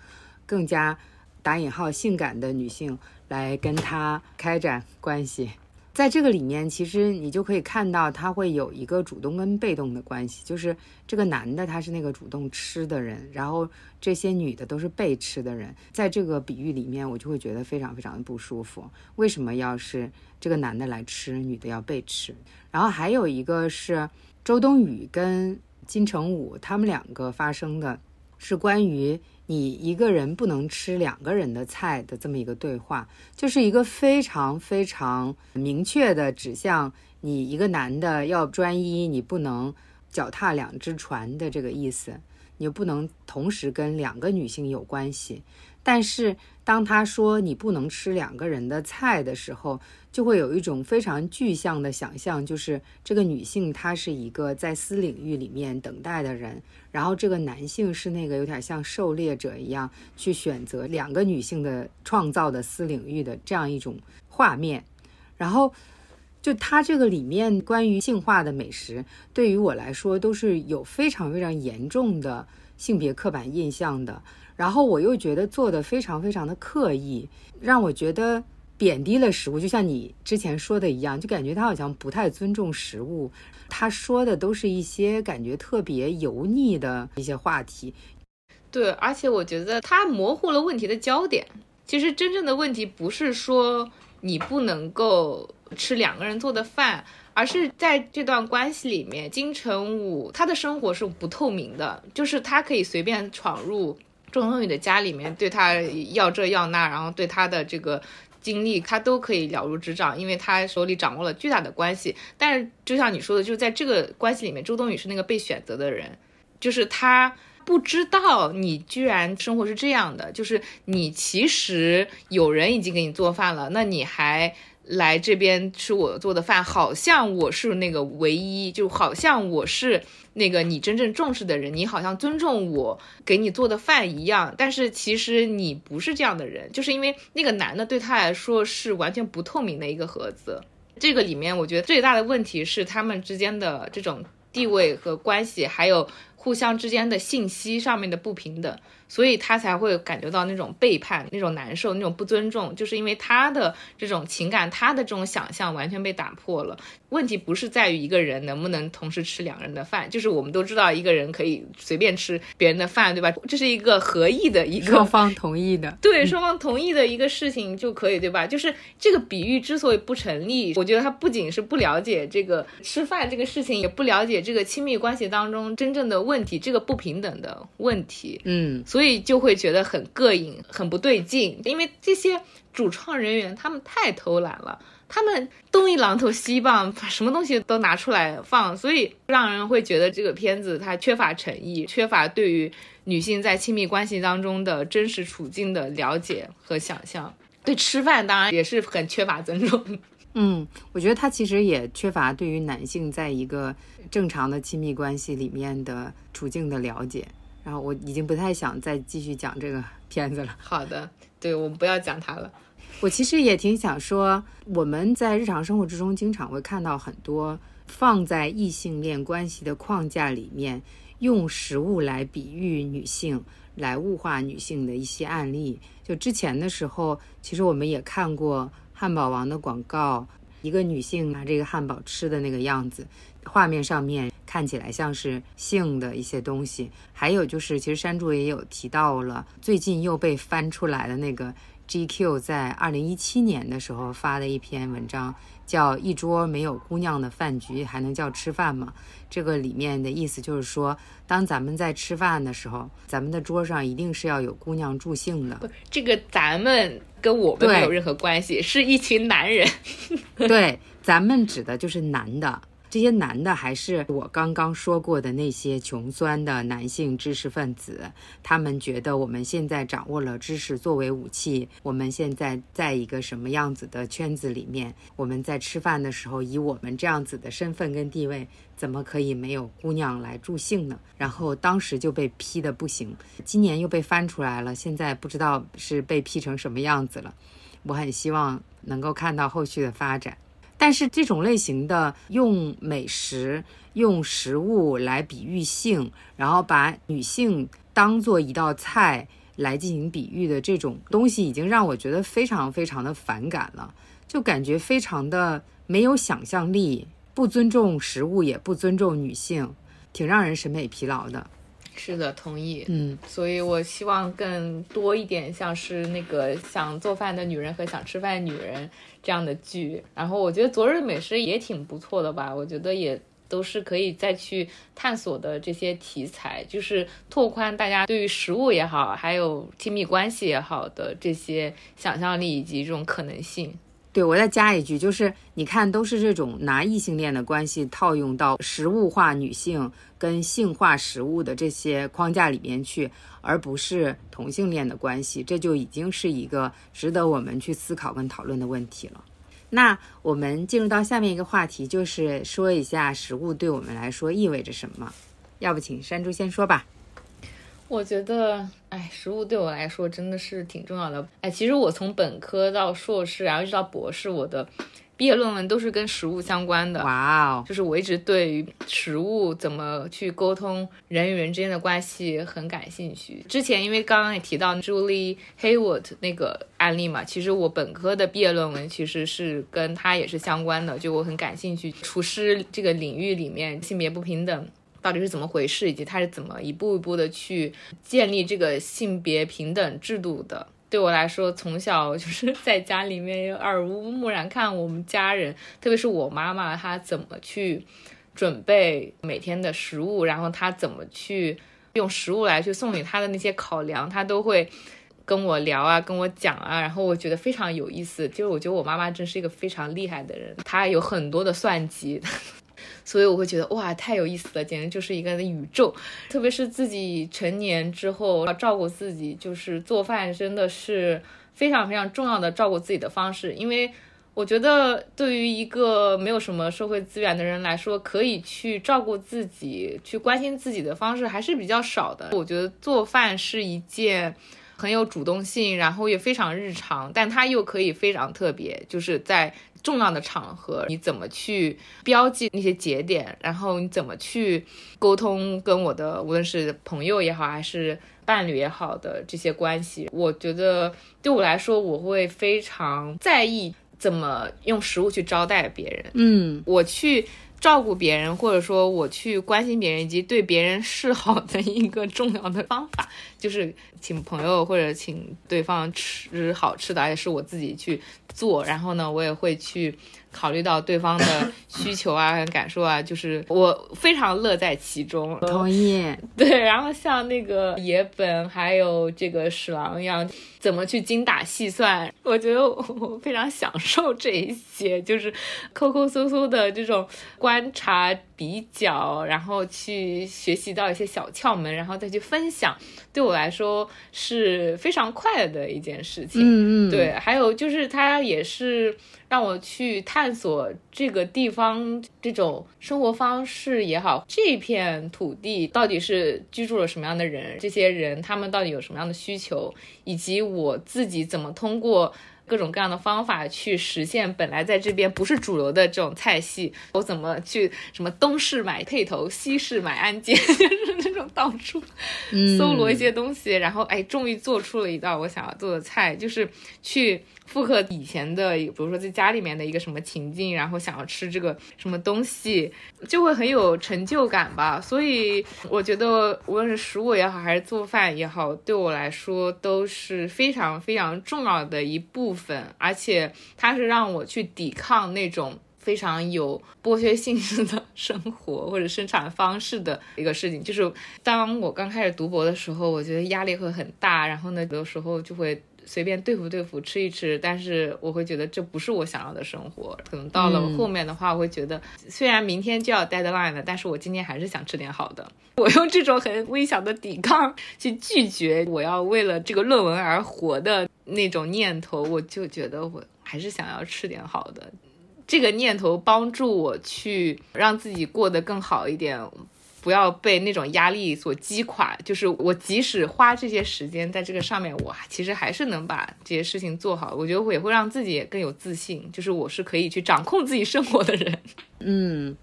更加打引号性感的女性来跟他开展关系。在这个里面，其实你就可以看到，他会有一个主动跟被动的关系，就是这个男的他是那个主动吃的人，然后这些女的都是被吃的人。在这个比喻里面，我就会觉得非常非常的不舒服。为什么要是这个男的来吃，女的要被吃？然后还有一个是周冬雨跟金城武他们两个发生的是关于。你一个人不能吃两个人的菜的这么一个对话，就是一个非常非常明确的指向你一个男的要专一，你不能脚踏两只船的这个意思，你不能同时跟两个女性有关系。但是当他说你不能吃两个人的菜的时候，就会有一种非常具象的想象，就是这个女性她是一个在私领域里面等待的人，然后这个男性是那个有点像狩猎者一样去选择两个女性的创造的私领域的这样一种画面。然后，就他这个里面关于性化的美食，对于我来说都是有非常非常严重的性别刻板印象的。然后我又觉得做的非常非常的刻意，让我觉得贬低了食物。就像你之前说的一样，就感觉他好像不太尊重食物。他说的都是一些感觉特别油腻的一些话题。对，而且我觉得他模糊了问题的焦点。其实真正的问题不是说你不能够吃两个人做的饭。而是在这段关系里面，金城武他的生活是不透明的，就是他可以随便闯入周冬雨的家里面，对他要这要那，然后对他的这个经历，他都可以了如指掌，因为他手里掌握了巨大的关系。但是就像你说的，就是在这个关系里面，周冬雨是那个被选择的人，就是他不知道你居然生活是这样的，就是你其实有人已经给你做饭了，那你还。来这边吃我做的饭，好像我是那个唯一，就好像我是那个你真正重视的人，你好像尊重我给你做的饭一样。但是其实你不是这样的人，就是因为那个男的对他来说是完全不透明的一个盒子。这个里面，我觉得最大的问题是他们之间的这种地位和关系，还有互相之间的信息上面的不平等。所以他才会感觉到那种背叛、那种难受、那种不尊重，就是因为他的这种情感、他的这种想象完全被打破了。问题不是在于一个人能不能同时吃两个人的饭，就是我们都知道一个人可以随便吃别人的饭，对吧？这是一个合意的一个双方同意的，对双方同意的一个事情就可以，对吧？就是这个比喻之所以不成立，我觉得他不仅是不了解这个吃饭这个事情，也不了解这个亲密关系当中真正的问题，这个不平等的问题。嗯，所以所以就会觉得很膈应，很不对劲，因为这些主创人员他们太偷懒了。他们东一榔头西一棒，把什么东西都拿出来放，所以让人会觉得这个片子它缺乏诚意，缺乏对于女性在亲密关系当中的真实处境的了解和想象。对吃饭当然也是很缺乏尊重。嗯，我觉得他其实也缺乏对于男性在一个正常的亲密关系里面的处境的了解。然后我已经不太想再继续讲这个片子了。好的，对我们不要讲它了。我其实也挺想说，我们在日常生活之中经常会看到很多放在异性恋关系的框架里面，用食物来比喻女性、来物化女性的一些案例。就之前的时候，其实我们也看过汉堡王的广告，一个女性拿这个汉堡吃的那个样子，画面上面看起来像是性的一些东西。还有就是，其实山竹也有提到了，最近又被翻出来的那个。GQ 在二零一七年的时候发的一篇文章，叫一桌没有姑娘的饭局还能叫吃饭吗？这个里面的意思就是说，当咱们在吃饭的时候，咱们的桌上一定是要有姑娘助兴的。不，这个咱们跟我们没有任何关系，是一群男人。对，咱们指的就是男的。这些男的还是我刚刚说过的那些穷酸的男性知识分子，他们觉得我们现在掌握了知识作为武器，我们现在在一个什么样子的圈子里面？我们在吃饭的时候，以我们这样子的身份跟地位，怎么可以没有姑娘来助兴呢？然后当时就被批的不行，今年又被翻出来了，现在不知道是被批成什么样子了。我很希望能够看到后续的发展。但是这种类型的用美食、用食物来比喻性，然后把女性当做一道菜来进行比喻的这种东西，已经让我觉得非常非常的反感了，就感觉非常的没有想象力，不尊重食物，也不尊重女性，挺让人审美疲劳的。是的，同意。嗯，所以我希望更多一点，像是那个想做饭的女人和想吃饭的女人这样的剧。然后我觉得《昨日美食》也挺不错的吧，我觉得也都是可以再去探索的这些题材，就是拓宽大家对于食物也好，还有亲密关系也好的这些想象力以及这种可能性。对，我再加一句，就是你看，都是这种拿异性恋的关系套用到食物化女性跟性化食物的这些框架里面去，而不是同性恋的关系，这就已经是一个值得我们去思考跟讨论的问题了。那我们进入到下面一个话题，就是说一下食物对我们来说意味着什么。要不，请山猪先说吧。我觉得，哎，食物对我来说真的是挺重要的。哎，其实我从本科到硕士，然后一直到博士，我的毕业论文都是跟食物相关的。哇哦！就是我一直对于食物怎么去沟通人与人之间的关系很感兴趣。之前因为刚刚也提到 Julie Hayward 那个案例嘛，其实我本科的毕业论文其实是跟他也是相关的，就我很感兴趣厨师这个领域里面性别不平等。到底是怎么回事，以及他是怎么一步一步的去建立这个性别平等制度的？对我来说，从小就是在家里面耳濡目染，看我们家人，特别是我妈妈，她怎么去准备每天的食物，然后她怎么去用食物来去送礼，她的那些考量，她都会跟我聊啊，跟我讲啊，然后我觉得非常有意思。就是我觉得我妈妈真是一个非常厉害的人，她有很多的算计。所以我会觉得哇，太有意思了，简直就是一个宇宙。特别是自己成年之后要照顾自己，就是做饭真的是非常非常重要的照顾自己的方式。因为我觉得对于一个没有什么社会资源的人来说，可以去照顾自己、去关心自己的方式还是比较少的。我觉得做饭是一件。很有主动性，然后也非常日常，但它又可以非常特别，就是在重要的场合，你怎么去标记那些节点，然后你怎么去沟通跟我的无论是朋友也好，还是伴侣也好的这些关系，我觉得对我来说，我会非常在意怎么用食物去招待别人。嗯，我去。照顾别人，或者说我去关心别人以及对别人示好的一个重要的方法，就是请朋友或者请对方吃好吃的，而且是我自己去做。然后呢，我也会去考虑到对方的 需求啊、感受啊，就是我非常乐在其中。同意。对，然后像那个野本还有这个史郎一样。怎么去精打细算？我觉得我非常享受这一些，就是抠抠搜搜的这种观察、比较，然后去学习到一些小窍门，然后再去分享，对我来说是非常快乐的一件事情。嗯嗯，对，还有就是它也是。让我去探索这个地方这种生活方式也好，这片土地到底是居住了什么样的人，这些人他们到底有什么样的需求，以及我自己怎么通过。各种各样的方法去实现本来在这边不是主流的这种菜系，我怎么去什么东市买配头，西市买安检，就是那种到处搜罗一些东西，然后哎，终于做出了一道我想要做的菜，就是去复刻以前的，比如说在家里面的一个什么情境，然后想要吃这个什么东西，就会很有成就感吧。所以我觉得无论是食物也好，还是做饭也好，对我来说都是非常非常重要的一部分。而且它是让我去抵抗那种非常有剥削性质的生活或者生产方式的一个事情。就是当我刚开始读博的时候，我觉得压力会很大，然后呢，有的时候就会。随便对付对付吃一吃，但是我会觉得这不是我想要的生活。可能到了后面的话，我会觉得虽然明天就要 deadline 了，但是我今天还是想吃点好的。我用这种很微小的抵抗去拒绝我要为了这个论文而活的那种念头，我就觉得我还是想要吃点好的。这个念头帮助我去让自己过得更好一点。不要被那种压力所击垮。就是我即使花这些时间在这个上面，我其实还是能把这些事情做好。我觉得我也会让自己更有自信，就是我是可以去掌控自己生活的人。嗯，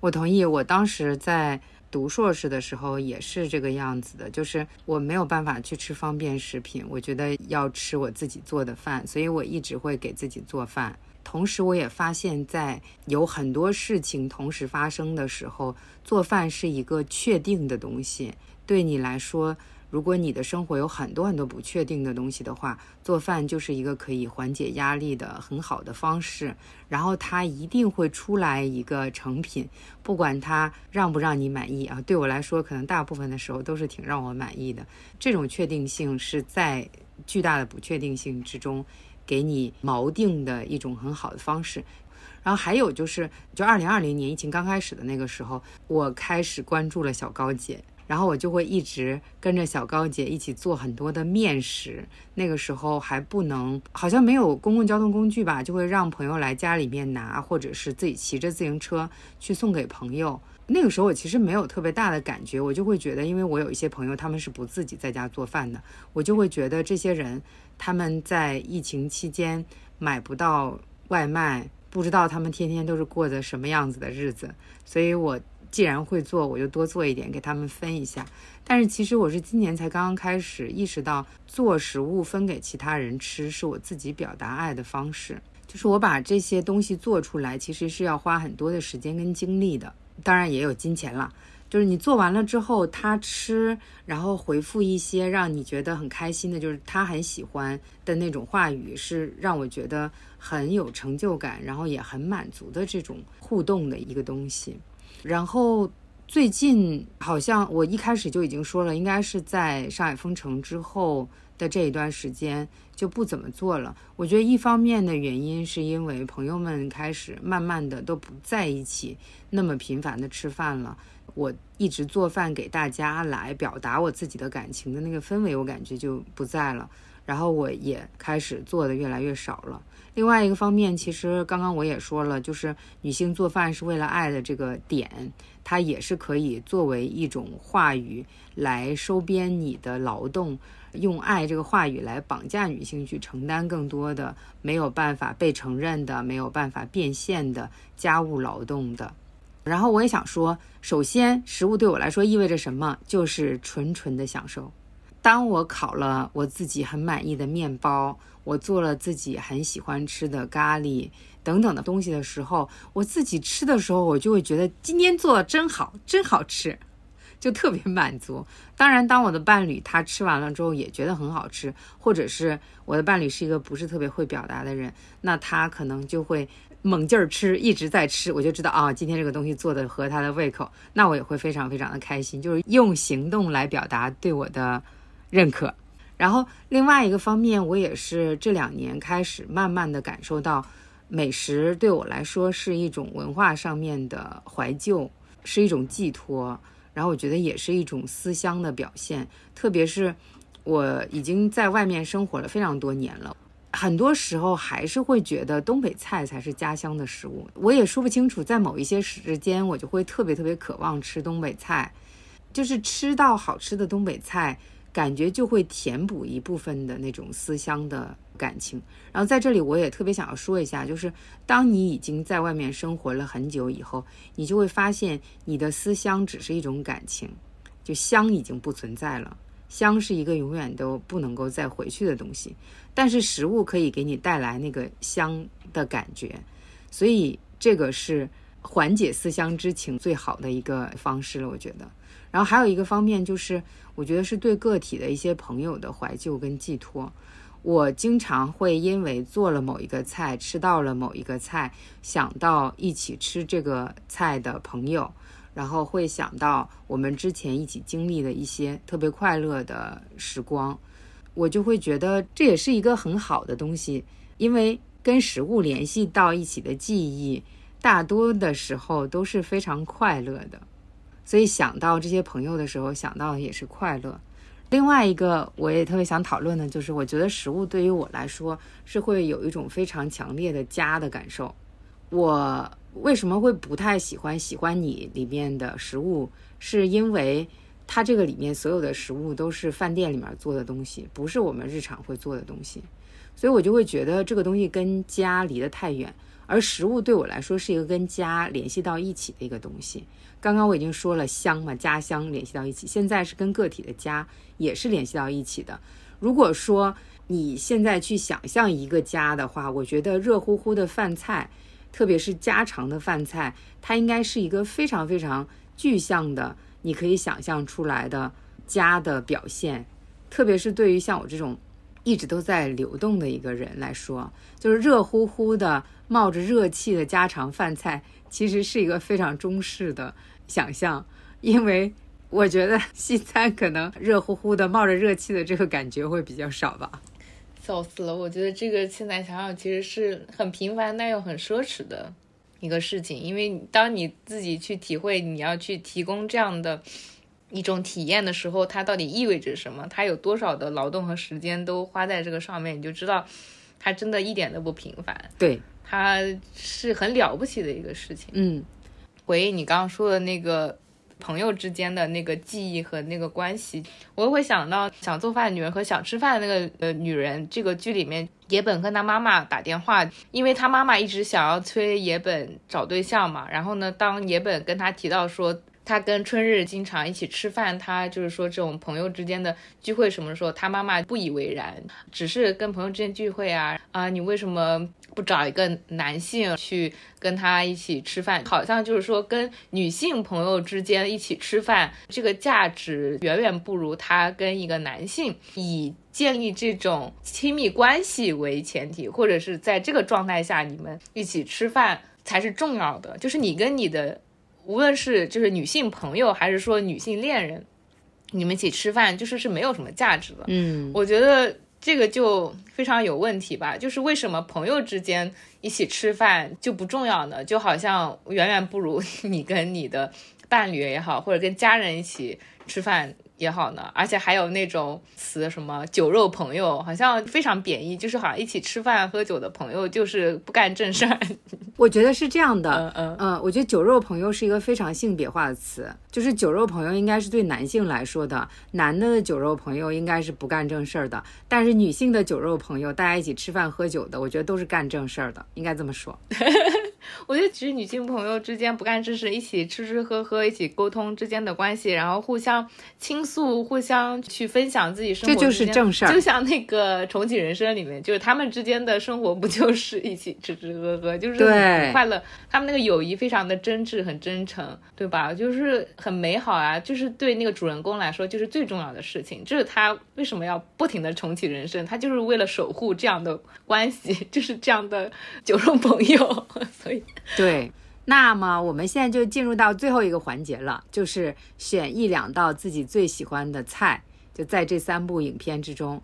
我同意。我当时在读硕士的时候也是这个样子的，就是我没有办法去吃方便食品，我觉得要吃我自己做的饭，所以我一直会给自己做饭。同时，我也发现，在有很多事情同时发生的时候，做饭是一个确定的东西。对你来说，如果你的生活有很多很多不确定的东西的话，做饭就是一个可以缓解压力的很好的方式。然后它一定会出来一个成品，不管它让不让你满意啊。对我来说，可能大部分的时候都是挺让我满意的。这种确定性是在巨大的不确定性之中。给你锚定的一种很好的方式，然后还有就是，就二零二零年疫情刚开始的那个时候，我开始关注了小高姐，然后我就会一直跟着小高姐一起做很多的面食。那个时候还不能，好像没有公共交通工具吧，就会让朋友来家里面拿，或者是自己骑着自行车去送给朋友。那个时候我其实没有特别大的感觉，我就会觉得，因为我有一些朋友他们是不自己在家做饭的，我就会觉得这些人。他们在疫情期间买不到外卖，不知道他们天天都是过着什么样子的日子。所以我既然会做，我就多做一点给他们分一下。但是其实我是今年才刚刚开始意识到，做食物分给其他人吃是我自己表达爱的方式。就是我把这些东西做出来，其实是要花很多的时间跟精力的，当然也有金钱了。就是你做完了之后，他吃，然后回复一些让你觉得很开心的，就是他很喜欢的那种话语，是让我觉得很有成就感，然后也很满足的这种互动的一个东西。然后最近好像我一开始就已经说了，应该是在上海封城之后的这一段时间就不怎么做了。我觉得一方面的原因是因为朋友们开始慢慢的都不在一起那么频繁的吃饭了。我一直做饭给大家来表达我自己的感情的那个氛围，我感觉就不在了。然后我也开始做的越来越少了。另外一个方面，其实刚刚我也说了，就是女性做饭是为了爱的这个点，它也是可以作为一种话语来收编你的劳动，用爱这个话语来绑架女性去承担更多的没有办法被承认的、没有办法变现的家务劳动的。然后我也想说，首先，食物对我来说意味着什么？就是纯纯的享受。当我烤了我自己很满意的面包，我做了自己很喜欢吃的咖喱等等的东西的时候，我自己吃的时候，我就会觉得今天做的真好，真好吃，就特别满足。当然，当我的伴侣他吃完了之后也觉得很好吃，或者是我的伴侣是一个不是特别会表达的人，那他可能就会。猛劲儿吃，一直在吃，我就知道啊，今天这个东西做的合他的胃口，那我也会非常非常的开心，就是用行动来表达对我的认可。然后另外一个方面，我也是这两年开始慢慢的感受到，美食对我来说是一种文化上面的怀旧，是一种寄托，然后我觉得也是一种思乡的表现，特别是我已经在外面生活了非常多年了。很多时候还是会觉得东北菜才是家乡的食物，我也说不清楚。在某一些时间，我就会特别特别渴望吃东北菜，就是吃到好吃的东北菜，感觉就会填补一部分的那种思乡的感情。然后在这里，我也特别想要说一下，就是当你已经在外面生活了很久以后，你就会发现你的思乡只是一种感情，就乡已经不存在了。乡是一个永远都不能够再回去的东西，但是食物可以给你带来那个乡的感觉，所以这个是缓解思乡之情最好的一个方式了，我觉得。然后还有一个方面就是，我觉得是对个体的一些朋友的怀旧跟寄托。我经常会因为做了某一个菜，吃到了某一个菜，想到一起吃这个菜的朋友，然后会想到我们之前一起经历的一些特别快乐的时光，我就会觉得这也是一个很好的东西，因为跟食物联系到一起的记忆，大多的时候都是非常快乐的。所以想到这些朋友的时候，想到的也是快乐。另外一个，我也特别想讨论的，就是我觉得食物对于我来说是会有一种非常强烈的家的感受。我为什么会不太喜欢《喜欢你》里面的食物，是因为它这个里面所有的食物都是饭店里面做的东西，不是我们日常会做的东西，所以我就会觉得这个东西跟家离得太远。而食物对我来说是一个跟家联系到一起的一个东西。刚刚我已经说了乡嘛，家乡联系到一起，现在是跟个体的家也是联系到一起的。如果说你现在去想象一个家的话，我觉得热乎乎的饭菜，特别是家常的饭菜，它应该是一个非常非常具象的，你可以想象出来的家的表现。特别是对于像我这种一直都在流动的一个人来说，就是热乎乎的、冒着热气的家常饭菜，其实是一个非常中式的。想象，因为我觉得西餐可能热乎乎的、冒着热气的这个感觉会比较少吧。笑死了！我觉得这个现在想想，其实是很平凡但又很奢侈的一个事情。因为当你自己去体会，你要去提供这样的一种体验的时候，它到底意味着什么？它有多少的劳动和时间都花在这个上面，你就知道，它真的一点都不平凡。对，它是很了不起的一个事情。嗯。回忆你刚刚说的那个朋友之间的那个记忆和那个关系，我又会想到想做饭的女人和想吃饭的那个呃女人。这个剧里面，野本跟他妈妈打电话，因为他妈妈一直想要催野本找对象嘛。然后呢，当野本跟他提到说。他跟春日经常一起吃饭，他就是说这种朋友之间的聚会什么时候，他妈妈不以为然，只是跟朋友之间聚会啊啊，你为什么不找一个男性去跟他一起吃饭？好像就是说跟女性朋友之间一起吃饭，这个价值远远不如他跟一个男性以建立这种亲密关系为前提，或者是在这个状态下你们一起吃饭才是重要的，就是你跟你的。无论是就是女性朋友，还是说女性恋人，你们一起吃饭，就是是没有什么价值的。嗯，我觉得这个就非常有问题吧。就是为什么朋友之间一起吃饭就不重要呢？就好像远远不如 你跟你的伴侣也好，或者跟家人一起吃饭。也好呢，而且还有那种词什么酒肉朋友，好像非常贬义，就是好像一起吃饭喝酒的朋友就是不干正事儿。我觉得是这样的，嗯嗯，我觉得酒肉朋友是一个非常性别化的词，就是酒肉朋友应该是对男性来说的，男的酒肉朋友应该是不干正事儿的，但是女性的酒肉朋友，大家一起吃饭喝酒的，我觉得都是干正事儿的，应该这么说。我觉得其实女性朋友之间不干正事，一起吃吃喝喝，一起沟通之间的关系，然后互相倾诉，互相去分享自己生活，这就是正事儿。就像那个重启人生里面，就是他们之间的生活不就是一起吃吃喝喝，就是很快乐。他们那个友谊非常的真挚，很真诚，对吧？就是很美好啊！就是对那个主人公来说，就是最重要的事情。这是他为什么要不停的重启人生，他就是为了守护这样的关系，就是这样的酒肉朋友，所以。对，那么我们现在就进入到最后一个环节了，就是选一两道自己最喜欢的菜，就在这三部影片之中。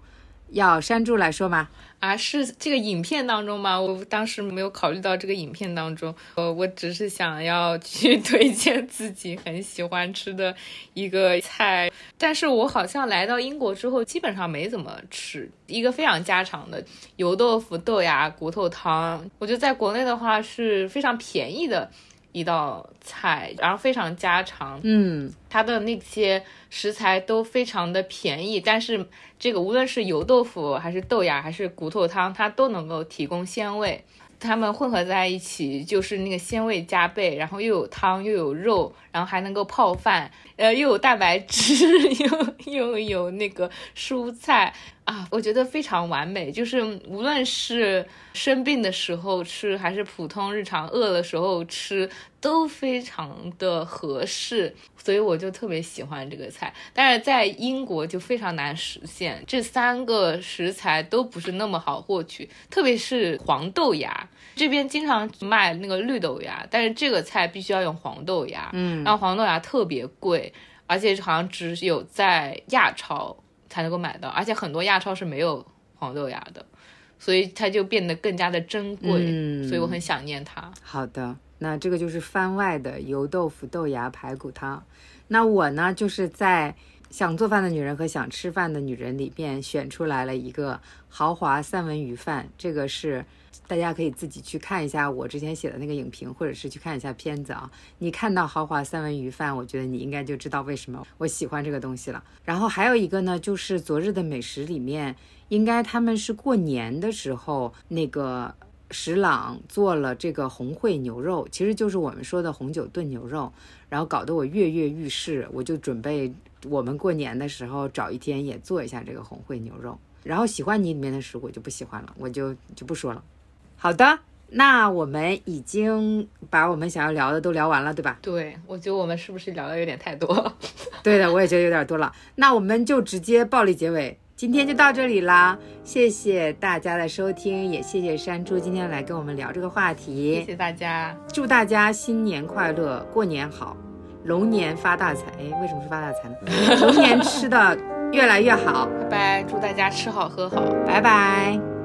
要山猪来说吗？啊，是这个影片当中吗？我当时没有考虑到这个影片当中。呃，我只是想要去推荐自己很喜欢吃的一个菜，但是我好像来到英国之后，基本上没怎么吃一个非常家常的油豆腐豆芽骨头汤。我觉得在国内的话是非常便宜的。一道菜，然后非常家常，嗯，它的那些食材都非常的便宜，但是这个无论是油豆腐还是豆芽还是骨头汤，它都能够提供鲜味，它们混合在一起就是那个鲜味加倍，然后又有汤又有肉，然后还能够泡饭，呃，又有蛋白质，又又有那个蔬菜。啊，我觉得非常完美，就是无论是生病的时候吃，还是普通日常饿的时候吃，都非常的合适，所以我就特别喜欢这个菜。但是在英国就非常难实现，这三个食材都不是那么好获取，特别是黄豆芽，这边经常卖那个绿豆芽，但是这个菜必须要用黄豆芽，嗯，然后黄豆芽特别贵，而且好像只有在亚超。才能够买到，而且很多亚超是没有黄豆芽的，所以它就变得更加的珍贵，嗯所以我很想念它。好的，那这个就是番外的油豆腐豆芽排骨汤。那我呢，就是在想做饭的女人和想吃饭的女人里边选出来了一个豪华三文鱼饭，这个是。大家可以自己去看一下我之前写的那个影评，或者是去看一下片子啊。你看到豪华三文鱼饭，我觉得你应该就知道为什么我喜欢这个东西了。然后还有一个呢，就是昨日的美食里面，应该他们是过年的时候，那个石朗做了这个红烩牛肉，其实就是我们说的红酒炖牛肉，然后搞得我跃跃欲试，我就准备我们过年的时候找一天也做一下这个红烩牛肉。然后喜欢你里面的食物就不喜欢了，我就就不说了。好的，那我们已经把我们想要聊的都聊完了，对吧？对，我觉得我们是不是聊的有点太多？对的，我也觉得有点多了。那我们就直接暴力结尾，今天就到这里啦。谢谢大家的收听，也谢谢山猪今天来跟我们聊这个话题。谢谢大家，祝大家新年快乐，过年好，龙年发大财。哎，为什么是发大财呢？龙年吃的越来越好。拜拜，祝大家吃好喝好，拜拜。